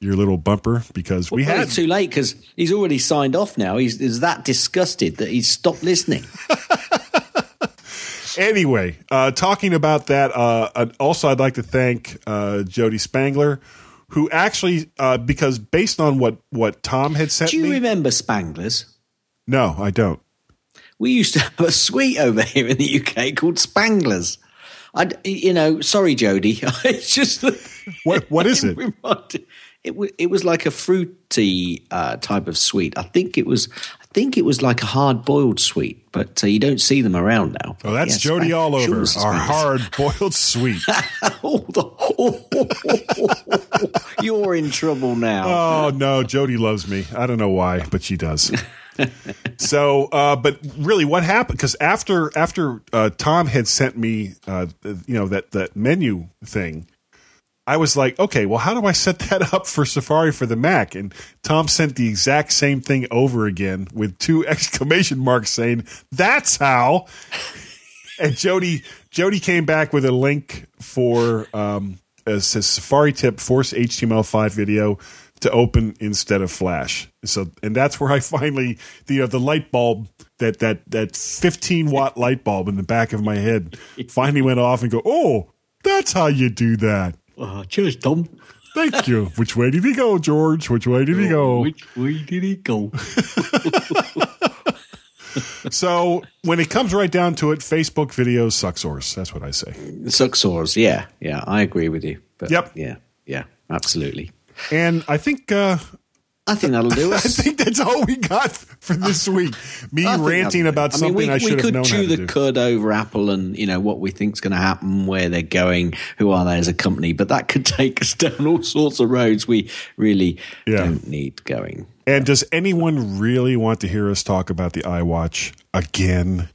[SPEAKER 3] your little bumper because we
[SPEAKER 2] well,
[SPEAKER 3] had
[SPEAKER 2] it's too late because he's already signed off now. He's, he's that disgusted that he's stopped listening. <laughs>
[SPEAKER 3] Anyway, uh, talking about that, uh, also I'd like to thank uh, Jody Spangler, who actually, uh, because based on what what Tom had sent
[SPEAKER 2] Do you
[SPEAKER 3] me,
[SPEAKER 2] remember Spanglers?
[SPEAKER 3] no, I don't.
[SPEAKER 2] We used to have a sweet over here in the UK called Spanglers. I, you know, sorry, Jody. <laughs> it's just
[SPEAKER 3] What what is it? <laughs>
[SPEAKER 2] It was it was like a fruity uh, type of sweet. I think it was I think it was like a hard boiled sweet, but uh, you don't see them around now.
[SPEAKER 3] Oh, that's
[SPEAKER 2] Yeah,
[SPEAKER 3] Jody all over.
[SPEAKER 2] was
[SPEAKER 3] Our hard <laughs> boiled sweet. <laughs>
[SPEAKER 2] Oh, <laughs> the- You're in trouble now.
[SPEAKER 3] Oh no, Jody loves me. I don't know why, but she does. so, uh, but really, what happened? Because after after uh, Tom had sent me, uh, you know, that that menu thing, I was like, okay, well, how do I set that up for Safari for the Mac? And Tom sent the exact same thing over again with two <laughs> exclamation marks saying, "That's how." and Jody Jody came back with a link for um, a Safari tip Force HTML5 video to open instead of Flash. So, and that's where I <laughs> finally the uh, the light bulb that that that 15 watt light bulb in the back of my head <laughs> finally went off and go, oh, that's how you do that.
[SPEAKER 2] Oh, cheers, Tom.
[SPEAKER 3] Thank you. Which way did he go, George? Which way did he go?
[SPEAKER 2] Which way did he go? <laughs>
[SPEAKER 3] so when it comes right down to it, Facebook videos suck source. That's what I say.
[SPEAKER 2] Sucksores. Yeah, yeah, I agree with you. But
[SPEAKER 3] Yep.
[SPEAKER 2] Yeah, yeah, absolutely.
[SPEAKER 3] And I think uh,
[SPEAKER 2] I think that'll do <laughs>
[SPEAKER 3] I think that's all we got for this <laughs> week. Me ranting about
[SPEAKER 2] I mean,
[SPEAKER 3] something
[SPEAKER 2] we,
[SPEAKER 3] I should have
[SPEAKER 2] could
[SPEAKER 3] known how
[SPEAKER 2] chew
[SPEAKER 3] to
[SPEAKER 2] the
[SPEAKER 3] do.
[SPEAKER 2] cud over Apple and you know what we think's going to happen, where they're going, who are they as a company, but that could <laughs> take us down all sorts of roads we really
[SPEAKER 3] Yeah.
[SPEAKER 2] don't need going.
[SPEAKER 3] And does anyone really want to hear us talk about the iWatch again?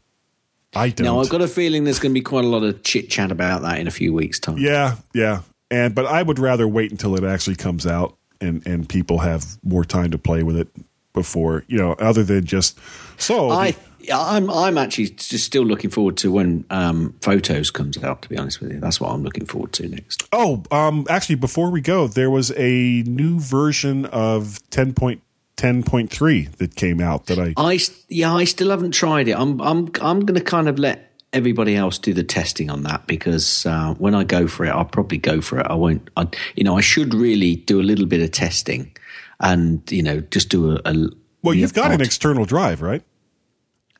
[SPEAKER 3] I don't.
[SPEAKER 2] Now I've got a feeling there's going to be quite a lot of chit chat about that in a few weeks' time.
[SPEAKER 3] Yeah, yeah. And but I would rather wait until it actually comes out and and people have more time to play with it before you know, other than just so.
[SPEAKER 2] I I'm I'm actually just still looking forward to when um, photos comes out. To be honest with you, that's what I'm looking forward to next.
[SPEAKER 3] oh, um, actually, before we go, there was a new version of ten point ten point three that came out that i
[SPEAKER 2] i yeah, I still haven't tried it. I'm I'm I'm going to kind of let everybody else do the testing on that because uh, when I go for it, I'll probably go for it. I won't. I, you know, I should really do a little bit of testing and you know just do a. a
[SPEAKER 3] Well, you've got an external drive, right?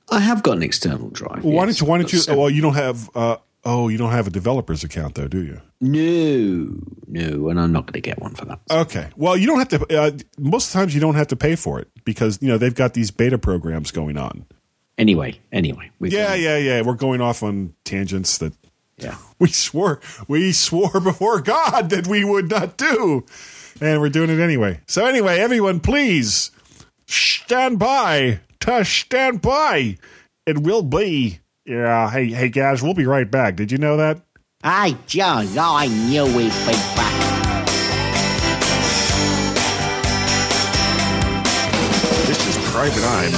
[SPEAKER 2] I have got an external drive.
[SPEAKER 3] Well, why
[SPEAKER 2] yes.
[SPEAKER 3] don't you? Why don't you?
[SPEAKER 2] I've
[SPEAKER 3] Well, you don't have. Uh, oh, you don't have a developer's account, though, do you?
[SPEAKER 2] No, no, and I'm not going to get one for that.
[SPEAKER 3] Okay. Well, you don't have to. Uh, most of the times, you don't have to pay for it because you know they've got these beta programs going on.
[SPEAKER 2] Anyway, anyway,
[SPEAKER 3] Yeah, yeah, yeah. We're going off on tangents that
[SPEAKER 2] yeah. <laughs>
[SPEAKER 3] we swore we swore before God that we would not do, and we're doing it anyway. So anyway, everyone, please stand by. Tush, stand by. It will be. Yeah. Hey, hey, guys, we'll be right back. Did you know that?
[SPEAKER 8] I just, I knew we'd be back.
[SPEAKER 5] This is Private Eye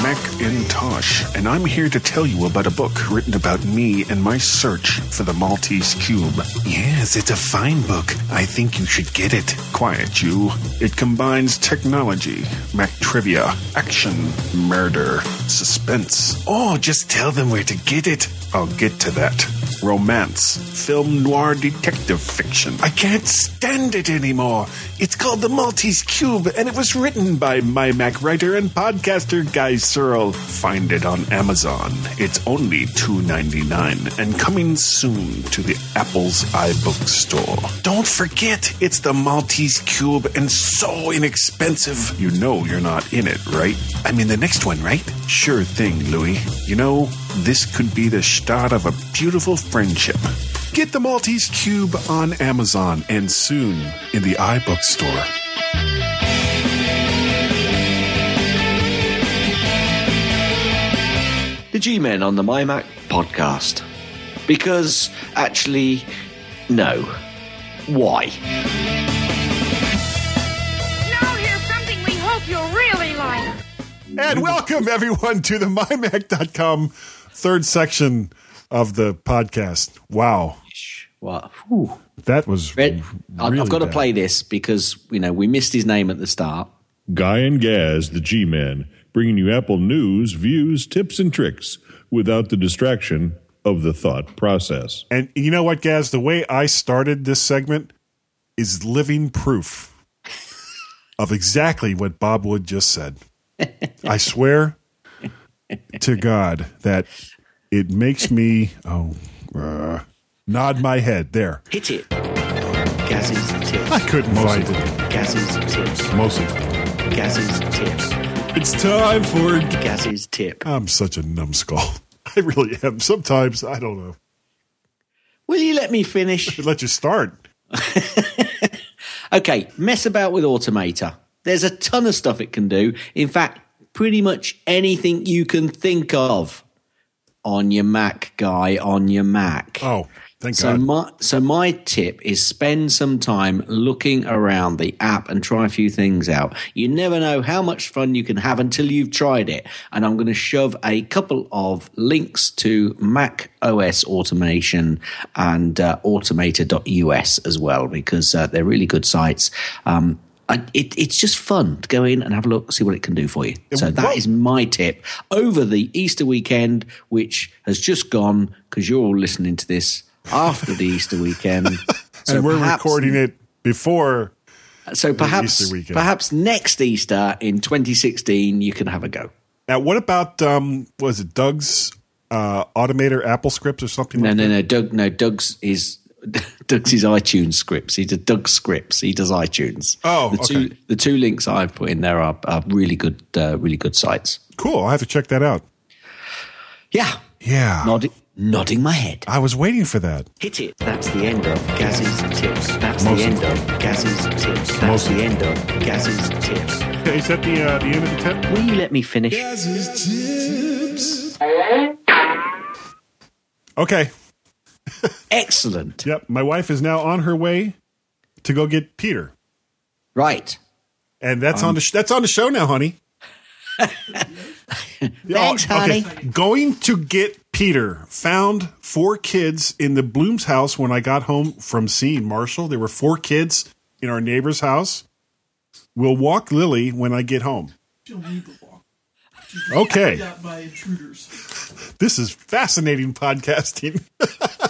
[SPEAKER 5] Macintosh, and I'm here to tell you about a book written about me and my search for the Maltese Cube. Yes, it's a fine book. I think you should get it. Quiet, you. It combines technology, Mac trivia, action, murder, suspense. Oh, just tell them where to get it. I'll get to that. Romance, film noir detective fiction. I can't stand it anymore. It's called The Maltese Cube, and it was written by my Mac writer and podcaster Guy Serle. Find it on Amazon. It's only $2.99 and coming soon to the Apple's iBook store. Don't forget, it's the Maltese Cube and so inexpensive. You know you're not in it, right? I mean, the next one, right? Sure thing, Louis. You know, this could be the start of a beautiful friendship. Get the Maltese Cube on Amazon and soon in the iBook store.
[SPEAKER 2] The G Men on the MyMac podcast. Because actually, no. Why?
[SPEAKER 10] Now here's something we hope you'll really like.
[SPEAKER 3] And welcome everyone to the mymac.com third section of the podcast. Wow.
[SPEAKER 2] What? Whew.
[SPEAKER 3] That was
[SPEAKER 2] Red, I-
[SPEAKER 3] really
[SPEAKER 2] I've got to play this because you know we missed his name at the start.
[SPEAKER 11] Guy and Gaz, the G Men, bringing you Apple news, views, tips, and tricks without the distraction of the thought process.
[SPEAKER 3] And you know what, Gaz? The way I started this segment is living proof of exactly what Bob Wood just said. I swear to God that it makes me oh uh, nod my head there.
[SPEAKER 2] Hit it. Gaz's tips.
[SPEAKER 3] I couldn't find it.
[SPEAKER 2] Gaz's tips.
[SPEAKER 3] Mostly.
[SPEAKER 2] Gaz's tips.
[SPEAKER 3] It's time for.
[SPEAKER 2] Gaz's tip.
[SPEAKER 3] I'm such a numbskull. <laughs> I really am. Sometimes I don't know.
[SPEAKER 2] Will you let me finish?
[SPEAKER 3] Let you start. <laughs>
[SPEAKER 2] Okay, mess about with Automator. There's a ton of stuff it can do. In fact, pretty much anything you can think of on your Mac, guy, on your Mac.
[SPEAKER 3] Oh, thank
[SPEAKER 2] so
[SPEAKER 3] God.
[SPEAKER 2] my so my tip is spend some time looking around the app and try a few things out. You never know how much fun you can have until you've tried it. And I'm going to shove a couple of links to Mac OS automation and uh, automator.us as well because uh, they're really good sites. Um, I, it, it's just fun to go in and have a look, see what it can do for you. So that is my tip over the Easter weekend, which has just gone because you're all listening to this after the Easter weekend. <laughs> So
[SPEAKER 3] and we're
[SPEAKER 2] perhaps-
[SPEAKER 3] recording it before.
[SPEAKER 2] So perhaps,
[SPEAKER 3] Easter weekend.
[SPEAKER 2] perhaps next Easter in 2016, you can have a go.
[SPEAKER 3] Now, what about um, was it Doug's uh, Automator Apple scripts or something?
[SPEAKER 2] No,
[SPEAKER 3] like
[SPEAKER 2] no,
[SPEAKER 3] that?
[SPEAKER 2] no. Doug, no. Doug's is <laughs> Doug's his iTunes scripts. He does Doug scripts. He does iTunes.
[SPEAKER 3] Oh,
[SPEAKER 2] the two
[SPEAKER 3] okay.
[SPEAKER 2] the two links I've put in there are, are really good, uh, really good sites.
[SPEAKER 3] Cool. I'll have to check that out.
[SPEAKER 2] Yeah,
[SPEAKER 3] Yeah.
[SPEAKER 2] nodding, nodding my head.
[SPEAKER 3] I was waiting for that.
[SPEAKER 2] Hit it. That's the end of Gaz's tips. That's
[SPEAKER 3] Most
[SPEAKER 2] the end of Gaz's tips. That's
[SPEAKER 3] Most
[SPEAKER 2] the end of Gaz's tips.
[SPEAKER 3] Is that the uh, the end of the tip?
[SPEAKER 2] Will you let me finish? Gaz's tips.
[SPEAKER 3] Okay.
[SPEAKER 2] Excellent.
[SPEAKER 3] Yep. My wife is now on her way to go get Peter,
[SPEAKER 2] Right.
[SPEAKER 3] and that's
[SPEAKER 2] Um,
[SPEAKER 3] on the sh- that's on the show now, honey. <laughs>
[SPEAKER 2] Thanks,
[SPEAKER 3] Oh, okay.
[SPEAKER 2] honey.
[SPEAKER 3] Going to get Peter. Found four kids in the Bloom's house when I got home from seeing Marshall. There were four kids in our neighbor's house. We'll walk Lily when I get home.
[SPEAKER 12] She'll need the walk.
[SPEAKER 3] Okay.
[SPEAKER 12] Got by intruders.
[SPEAKER 3] This is fascinating podcasting. <laughs>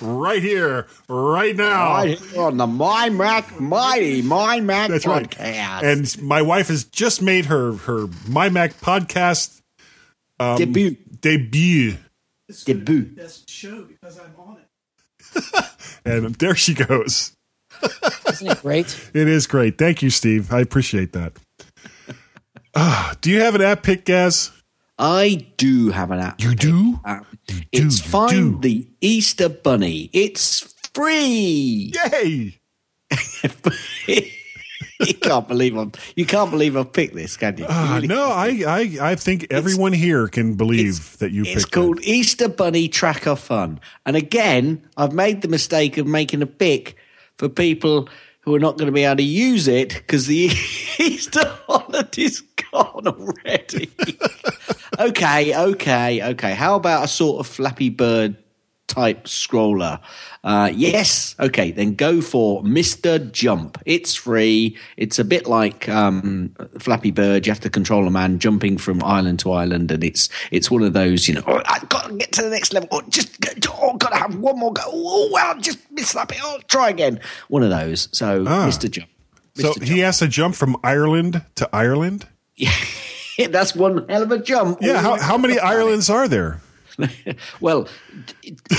[SPEAKER 3] right here, right now.
[SPEAKER 2] Right on the My Mac Mighty My Mac
[SPEAKER 3] That's right.
[SPEAKER 2] podcast.
[SPEAKER 3] And my wife has just made her her My Mac podcast um,
[SPEAKER 2] Debut.
[SPEAKER 3] Debut.
[SPEAKER 12] It's
[SPEAKER 2] Debut.
[SPEAKER 12] the best show because I'm on it. <laughs>
[SPEAKER 3] And there she goes.
[SPEAKER 13] Isn't it great? <laughs>
[SPEAKER 3] It is great. Thank you, Steve. I appreciate that. Ah, do you have an app pick, Gaz?
[SPEAKER 2] I do have an app.
[SPEAKER 3] You do?
[SPEAKER 2] Uh, it's
[SPEAKER 3] you
[SPEAKER 2] Find the Easter Bunny. It's free.
[SPEAKER 3] Yay! <laughs>
[SPEAKER 2] you can't believe I'm. You can't believe I've picked this, can you? You
[SPEAKER 3] Ah,
[SPEAKER 2] really
[SPEAKER 3] no. I, I, I think everyone here can believe that you
[SPEAKER 2] It's called Easter Bunny Tracker Fun. And again, I've made the mistake of making a pick for people who are not going to be able to use it because the <laughs> Easter holiday's <laughs> gone already. <laughs> okay, okay, okay. How about a sort of Flappy Bird type scroller? Uh, yes. Okay, then go for Mr. Jump. It's free. It's a bit like um, Flappy Bird. You have to control a man jumping from island to island, and it's it's one of those. You know, oh, I've got to get to the next level. Oh, just oh, got to have one more go. Oh, well, just missed that bit. Oh, try again. One of those. So,
[SPEAKER 3] Ah.
[SPEAKER 2] Mr. Jump.
[SPEAKER 3] So he has to jump from Ireland to Ireland?
[SPEAKER 2] Yeah, <laughs> that's one hell of a jump.
[SPEAKER 3] Yeah, how, how many Irelands are there? <laughs>
[SPEAKER 2] well,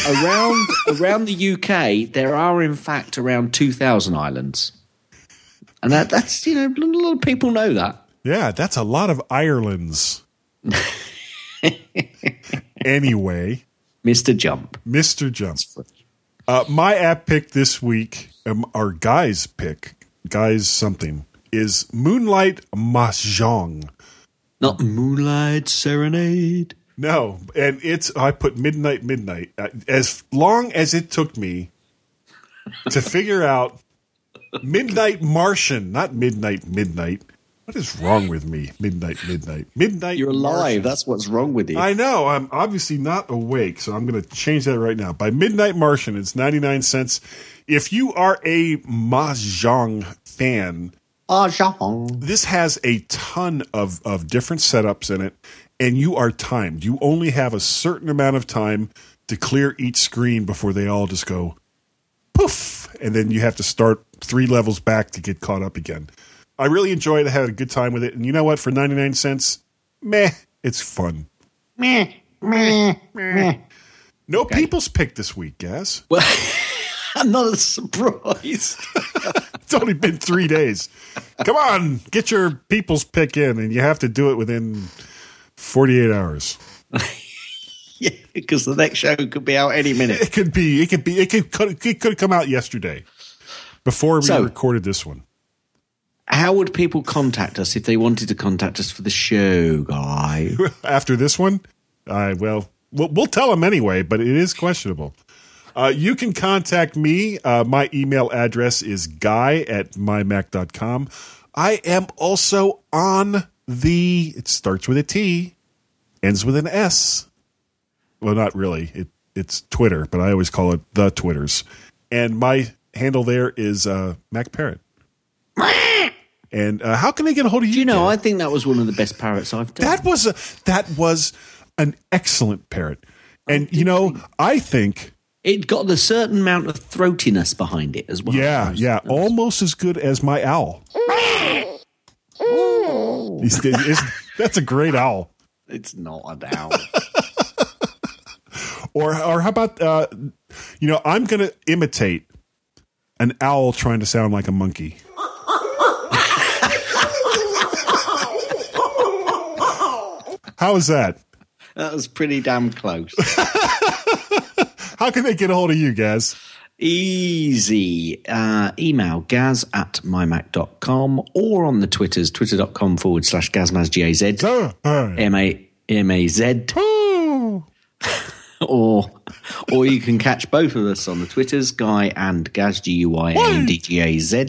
[SPEAKER 2] around around the UK, there are in fact around two thousand islands, and that, that's you know a lot of people know that.
[SPEAKER 3] Yeah, that's a lot of Irelands. <laughs> anyway,
[SPEAKER 2] Mister Jump,
[SPEAKER 3] Mr. Jump. Uh, my app pick this week, um, or guy's pick, guy's something, is Moonlight Mahjong.
[SPEAKER 2] not Moonlight Serenade.
[SPEAKER 3] No, and it's I put midnight midnight. Uh, As long as it took me to figure out midnight Martian, not midnight midnight. What is wrong with me? Midnight midnight midnight.
[SPEAKER 2] You're alive.
[SPEAKER 3] Martian.
[SPEAKER 2] That's what's wrong with you.
[SPEAKER 3] I know. I'm obviously not awake, so I'm going to change that right now. By Midnight Martian, it's 99 cents. If you are a Mahjong fan, this has a ton of, of different setups in it, and you are timed. You only have a certain amount of time to clear each screen before they all just go poof, and then you have to start three levels back to get caught up again. I really enjoyed it. I had a good time with it. And you know what? For 99 cents, meh, it's fun.
[SPEAKER 2] Meh, meh, meh.
[SPEAKER 3] No people's pick this week, Gaz.
[SPEAKER 2] Well, <laughs> I'm not surprised. <laughs>
[SPEAKER 3] It's only been three days. Come on, get your people's pick in, and you have to do it within 48 hours. <laughs>
[SPEAKER 2] yeah, because the next show could be out any minute.
[SPEAKER 3] It could be, it could be, it could, it could come out yesterday before we
[SPEAKER 2] So-
[SPEAKER 3] recorded this one.
[SPEAKER 2] How would people contact us if they wanted to contact us for the show, guy? <laughs>
[SPEAKER 3] After this one, I well, well, we'll tell them anyway, but it is questionable. Uh, you can contact me. Uh, my email address is guy at mymac.com. I am also on the, it starts with a T, ends with an S. Well, not really. It, it's Twitter, but I always call it the Twitters. And my handle there is uh, Mac Parrot. <laughs> And uh, how can they get a hold of you?
[SPEAKER 2] Do you know,
[SPEAKER 3] Dan?
[SPEAKER 2] I think that was one of the best parrots I've done.
[SPEAKER 3] That was a, that was an excellent parrot. And you know, I think
[SPEAKER 2] It got a certain amount of throatiness behind it as well.
[SPEAKER 3] yeah, yeah, almost as good as my owl. He's- is- that's a great owl.
[SPEAKER 2] It's not an owl. <laughs>
[SPEAKER 3] Or or how about uh you know, I'm going to imitate an owl trying to sound like a monkey. <laughs> How is that?
[SPEAKER 2] that was pretty damn close. <laughs>
[SPEAKER 3] How can they get a hold of you guys?
[SPEAKER 2] Easy. Uh, email gaz at mymac.com or on the Twitters, twitter.com forward slash gazmaz, G-A-Z, M-A- M-A-Z. <laughs> or, or you can catch both of us on the Twitters, Guy and Gaz, G-U-I-N-D-G-A-Z.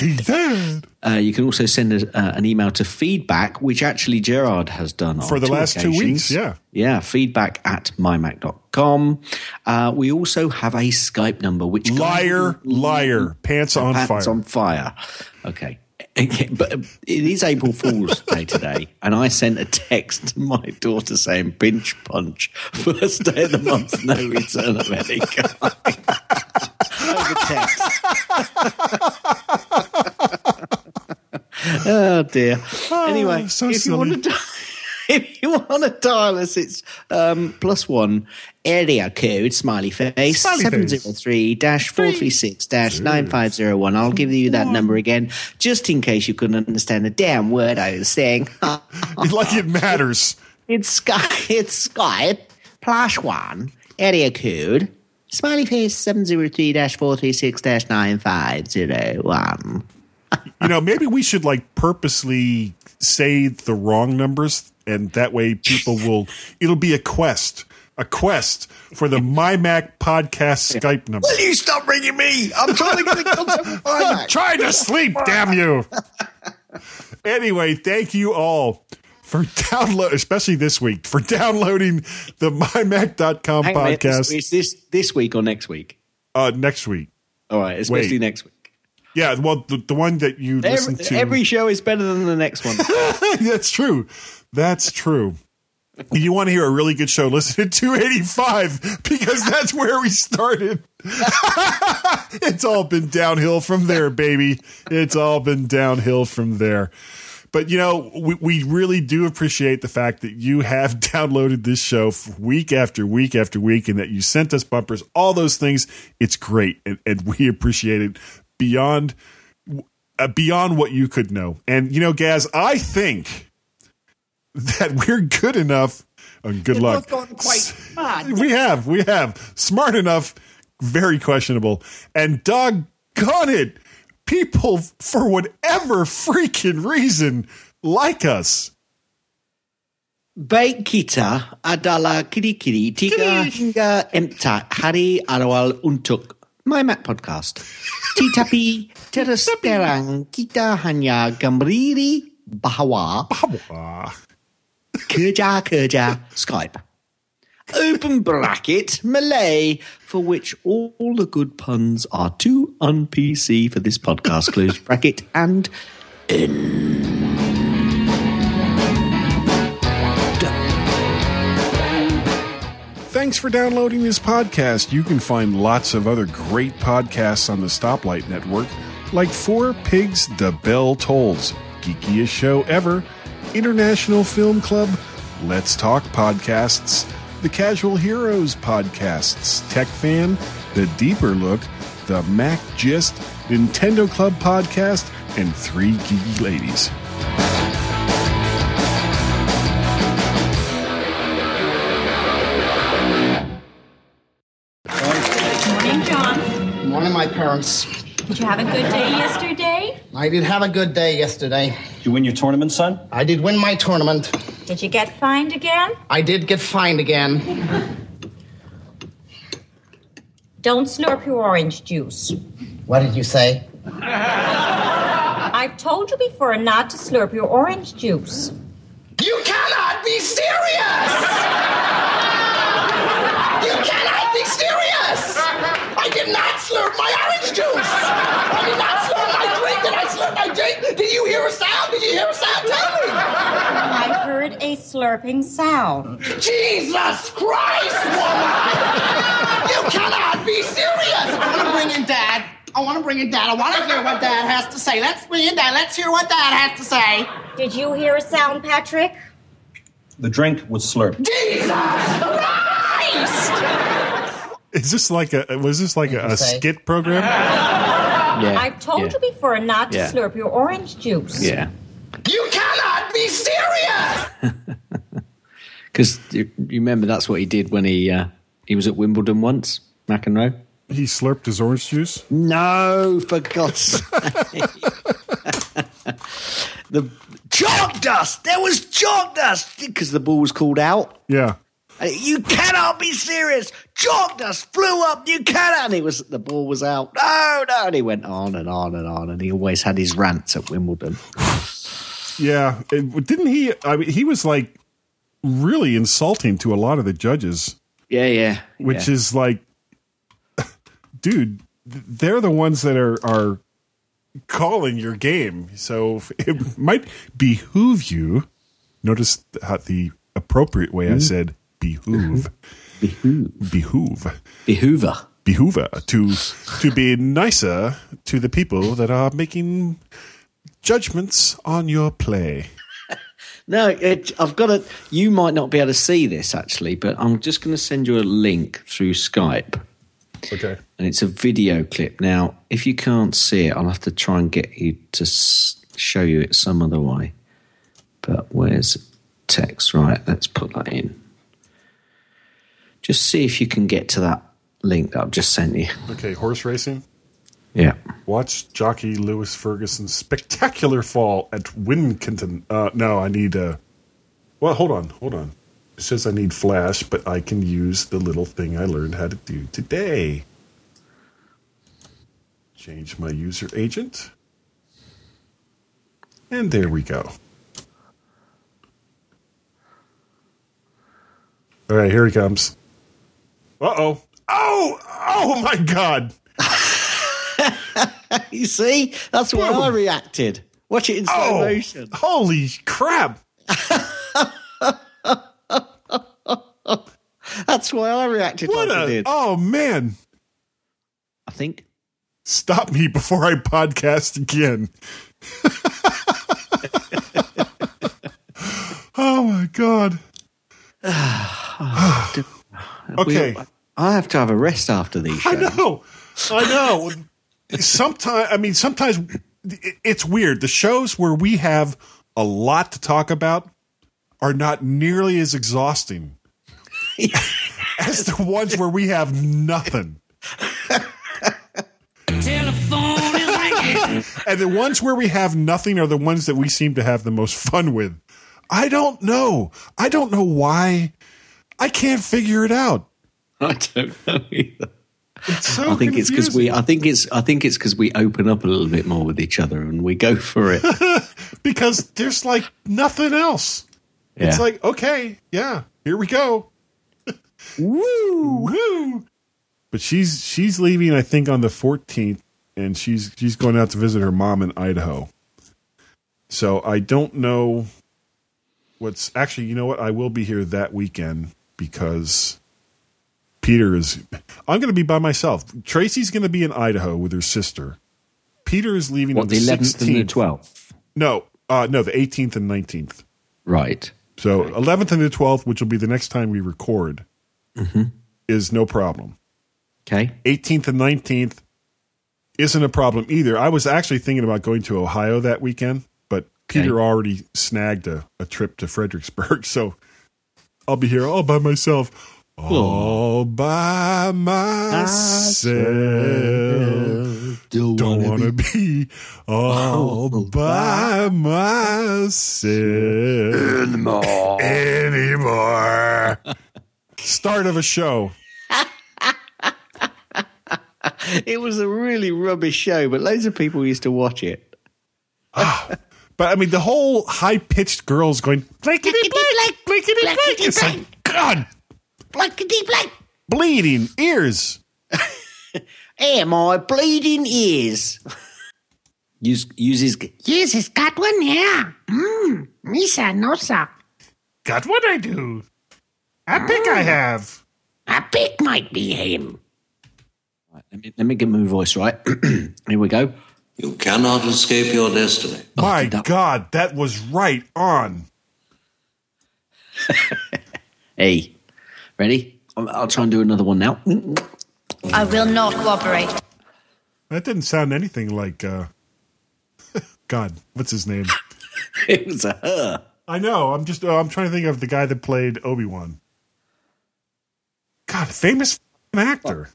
[SPEAKER 2] Uh, you can also send a, uh, an email to feedback, which actually Gerard has done on
[SPEAKER 3] For the
[SPEAKER 2] two
[SPEAKER 3] last two weeks, yeah.
[SPEAKER 2] Yeah, feedback at mymac.com. Uh, we also have a Skype number, which
[SPEAKER 3] Liar, liar, pants on
[SPEAKER 2] Pants
[SPEAKER 3] fire.
[SPEAKER 2] on fire. Okay. Okay, <laughs> But uh, it is April Fool's <laughs> Day today, and I sent a text to my daughter saying "pinch punch, <laughs> first day of the month, no return of any kind." Over text. oh dear. Oh, anyway,
[SPEAKER 3] so
[SPEAKER 2] if you want to. If you want to dial us, it's um, plus one area code smiley face seven zero three dash four three six dash nine five zero one. I'll give you that number again just in case you couldn't understand the damn word I was saying. <laughs>
[SPEAKER 3] like it matters.
[SPEAKER 2] It's Sky. It's Skype plus one area code smiley face seven zero three dash four three six dash nine five zero one.
[SPEAKER 3] you know, maybe we should like purposely say the wrong numbers, and that way people will. It'll be a quest, a quest for the <laughs> My Mac podcast Skype number.
[SPEAKER 2] Will you stop ringing me? I'm trying to get in contact with
[SPEAKER 3] I'm
[SPEAKER 2] Mac.
[SPEAKER 3] trying to sleep. Damn you! <laughs> anyway, thank you all for download, especially this week, for downloading the MyMac.com
[SPEAKER 2] Hang on minute,
[SPEAKER 3] podcast
[SPEAKER 2] Is this this week or next week?
[SPEAKER 3] uh, next week.
[SPEAKER 2] All right, especially
[SPEAKER 3] Wait.
[SPEAKER 2] next week.
[SPEAKER 3] Yeah, well, the, the one that you listen to.
[SPEAKER 2] every show is better than the next one. <laughs>
[SPEAKER 3] That's true. That's true. You want to hear a really good show? Listen to 285 because that's where we started. <laughs> it's all been downhill from there, baby. It's all been downhill from there. But you know, we, we really do appreciate the fact that you have <laughs> downloaded this show week after week after week and that you sent us bumpers, all those things. It's great. And, and we appreciate it beyond, uh, beyond what you could know. And you know, Gaz, I think <laughs> that we're good enough. And good luck. We have, we have smart enough, very questionable, and doggone it, people for whatever freaking reason like us.
[SPEAKER 2] Baik kita adalah kiri-kiri tiga hingga empat hari awal untuk My Mac Podcast. Tetapi terus terang kita hanya gembiri bahawa kerja-kerja Skype. Open bracket Malay, for which all the good puns are too un-PC for this podcast. <laughs> Close bracket and in.
[SPEAKER 3] Thanks for downloading this podcast. You can find lots of other great podcasts on the Stoplight Network, like Four Pigs, The Bell Tolls, Geekiest Show Ever, International Film Club, Let's Talk Podcasts, The Casual Heroes Podcasts, Tech Fan, The Deeper Look, The Mac Gist, Nintendo Club Podcast, and Three Geeky Ladies.
[SPEAKER 14] Morning, John.
[SPEAKER 13] Morning, my parents.
[SPEAKER 14] Did you have a good day yesterday?
[SPEAKER 15] I did have a good day yesterday.
[SPEAKER 16] Did you win your tournament, son?
[SPEAKER 15] I did win my tournament.
[SPEAKER 14] Did you get fined again?
[SPEAKER 15] I did get fined again.
[SPEAKER 14] Don't slurp your orange juice.
[SPEAKER 15] What did you say?
[SPEAKER 14] I've told you before not to slurp your orange juice.
[SPEAKER 15] You cannot be serious! You cannot be serious! I did not slurp my orange juice! I did not slurp my drink! Did I slurp my drink? Did you hear a sound? Did you hear a sound? Tell me!
[SPEAKER 14] I heard a slurping sound.
[SPEAKER 15] Jesus Christ, woman! You cannot be serious! I want to bring in Dad. I want to bring in Dad. I want to hear what Dad has to say. Let's bring in Dad. Let's hear what Dad has to say.
[SPEAKER 14] Did you hear a sound, Patrick?
[SPEAKER 16] The drink was slurped.
[SPEAKER 15] Jesus Christ!
[SPEAKER 3] Is this like a was this like a, a skit program? <laughs> Yeah.
[SPEAKER 14] I've told
[SPEAKER 2] yeah.
[SPEAKER 14] you before not to
[SPEAKER 2] Yeah.
[SPEAKER 14] slurp your orange juice.
[SPEAKER 2] Yeah.
[SPEAKER 15] You cannot be serious! <laughs>
[SPEAKER 2] Because you, you remember that's what he did when he uh, he was at Wimbledon once, McEnroe.
[SPEAKER 3] He slurped his orange juice.
[SPEAKER 2] No, for God's <laughs> sake. the chalk dust. There was chalk dust because the ball was called out.
[SPEAKER 3] Yeah.
[SPEAKER 2] You cannot be serious. Chalk dust flew up. You cannot. And it was the ball was out. No, no. And he went on and on and on. And he always had his rants at Wimbledon.
[SPEAKER 3] Yeah. It- didn't he? I mean, he was like really insulting to a lot of the judges,
[SPEAKER 2] Yeah, yeah.
[SPEAKER 3] which
[SPEAKER 2] yeah.
[SPEAKER 3] is like, <laughs> dude, they're the ones that are are calling your game. So it <laughs> might behoove you. Notice how the appropriate way I mm-hmm. said behoove. <laughs>
[SPEAKER 2] Behoove.
[SPEAKER 3] Behoove.
[SPEAKER 2] Behoover.
[SPEAKER 3] Behoove to to be nicer to the people that are making judgments on your play. <laughs>
[SPEAKER 2] No, it, I've got to. You might not be able to see this actually, but I'm just going to send you a link through Skype.
[SPEAKER 3] Okay.
[SPEAKER 2] and it's a video clip. Now, if you can't see it, I'll have to try and get you to show you it some other way. But where's text? Right, let's put that in. Just see if you can get to that link that I've just sent you.
[SPEAKER 3] Okay, horse racing.
[SPEAKER 2] Yeah.
[SPEAKER 3] Watch jockey Lewis Ferguson's spectacular fall at Wincanton. Uh, no, I need. Uh, well, hold on, hold on. It says I need Flash, but I can use the little thing I learned how to do today. Change my user agent. And there we go. All right, here he comes. Uh oh. Oh, oh my God. <laughs>
[SPEAKER 2] you see, that's why I reacted. Watch it in slow
[SPEAKER 3] Oh,
[SPEAKER 2] motion.
[SPEAKER 3] Holy crap. <laughs>
[SPEAKER 2] That's why I reacted
[SPEAKER 3] What
[SPEAKER 2] like I
[SPEAKER 3] a.
[SPEAKER 2] did.
[SPEAKER 3] Oh, man.
[SPEAKER 2] I think.
[SPEAKER 3] Stop me before I podcast again. <laughs> oh, my God. <sighs> <sighs> okay.
[SPEAKER 2] I have to have a rest after these
[SPEAKER 3] I know. I know. sometimes, I mean, sometimes it's weird. The shows where we have a lot to talk about are not nearly as exhausting <laughs> as the ones where we have nothing. and the ones where we have nothing are the ones that we seem to have the most fun with. I don't know. I don't know why. I can't figure it out. <laughs>
[SPEAKER 2] I don't know either.
[SPEAKER 3] It's so
[SPEAKER 2] I think it's because we. I think it's. I think it's because we open up a little bit more with each other and we go for it. <laughs>
[SPEAKER 3] because there's like nothing else. It's like, okay, yeah, here we go. <laughs> woo, woo. But she's she's leaving, I think, on the 14th, and she's she's going out to visit her mom in Idaho. So I don't know what's actually. You know what? I will be here that weekend because Peter is. I'm going to be by myself. Tracy's going to be in Idaho with her sister. Peter is leaving on
[SPEAKER 2] What
[SPEAKER 3] the
[SPEAKER 2] the eleventh and the
[SPEAKER 3] 16th.
[SPEAKER 2] twelfth?
[SPEAKER 3] No, uh, no, the 18th and 19th.
[SPEAKER 2] Right.
[SPEAKER 3] So 11th and the 12th, which will be the next time we record, is no problem.
[SPEAKER 2] Okay.
[SPEAKER 3] 18th and 19th isn't a problem either. I was actually thinking about going to Ohio that weekend, but Peter already snagged a, a trip to Fredericksburg. <laughs> So I'll be here all by myself. All by myself. Don't wanna be all by myself
[SPEAKER 2] anymore.
[SPEAKER 3] anymore. Start of a show. <laughs>
[SPEAKER 2] It was a really rubbish show, but loads of people used to watch it.
[SPEAKER 3] Ah, But I mean, the whole high pitched girls going blankety blank, blankety blank. It's like God,
[SPEAKER 15] Blankety blank.
[SPEAKER 3] bleeding ears. <laughs>
[SPEAKER 2] Am I bleeding ears. Use uses
[SPEAKER 15] Yes, it's got one, yeah. Mmm, Misa, no, sir.
[SPEAKER 3] Got what I do. I think I mm. have.
[SPEAKER 15] I think might be him.
[SPEAKER 2] Let me, let me get my voice right. <clears throat> Here we go.
[SPEAKER 17] You cannot escape your destiny.
[SPEAKER 3] My God, that was right on. <laughs>
[SPEAKER 2] Hey, ready? I'll, I'll try and do another one now.
[SPEAKER 18] I will not cooperate.
[SPEAKER 3] That didn't sound anything like. uh <laughs> God, what's his name? <laughs>
[SPEAKER 2] it was a her.
[SPEAKER 3] I know. I'm just. Uh, I'm trying to think of the guy that played Obi Wan. God, famous f***ing actor.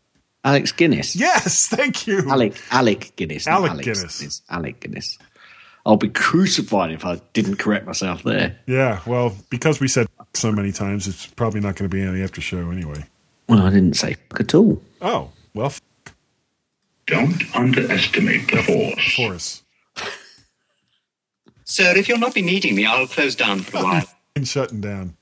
[SPEAKER 2] Alex Guinness.
[SPEAKER 3] Yes, thank you.
[SPEAKER 2] Alec Alec Guinness. not
[SPEAKER 3] Alec
[SPEAKER 2] Alex
[SPEAKER 3] Guinness.
[SPEAKER 2] It's Alec Guinness. I'll be crucified if I didn't correct myself there.
[SPEAKER 3] Yeah, well, because we said so many times, it's probably not going to be on the after show anyway.
[SPEAKER 2] Well, I didn't say f- at all.
[SPEAKER 3] Oh, well, f-
[SPEAKER 19] Don't underestimate the force.
[SPEAKER 3] Force.
[SPEAKER 20] Sir, if you'll not be needing me, I'll close down for a <laughs> while.
[SPEAKER 3] And shutting down.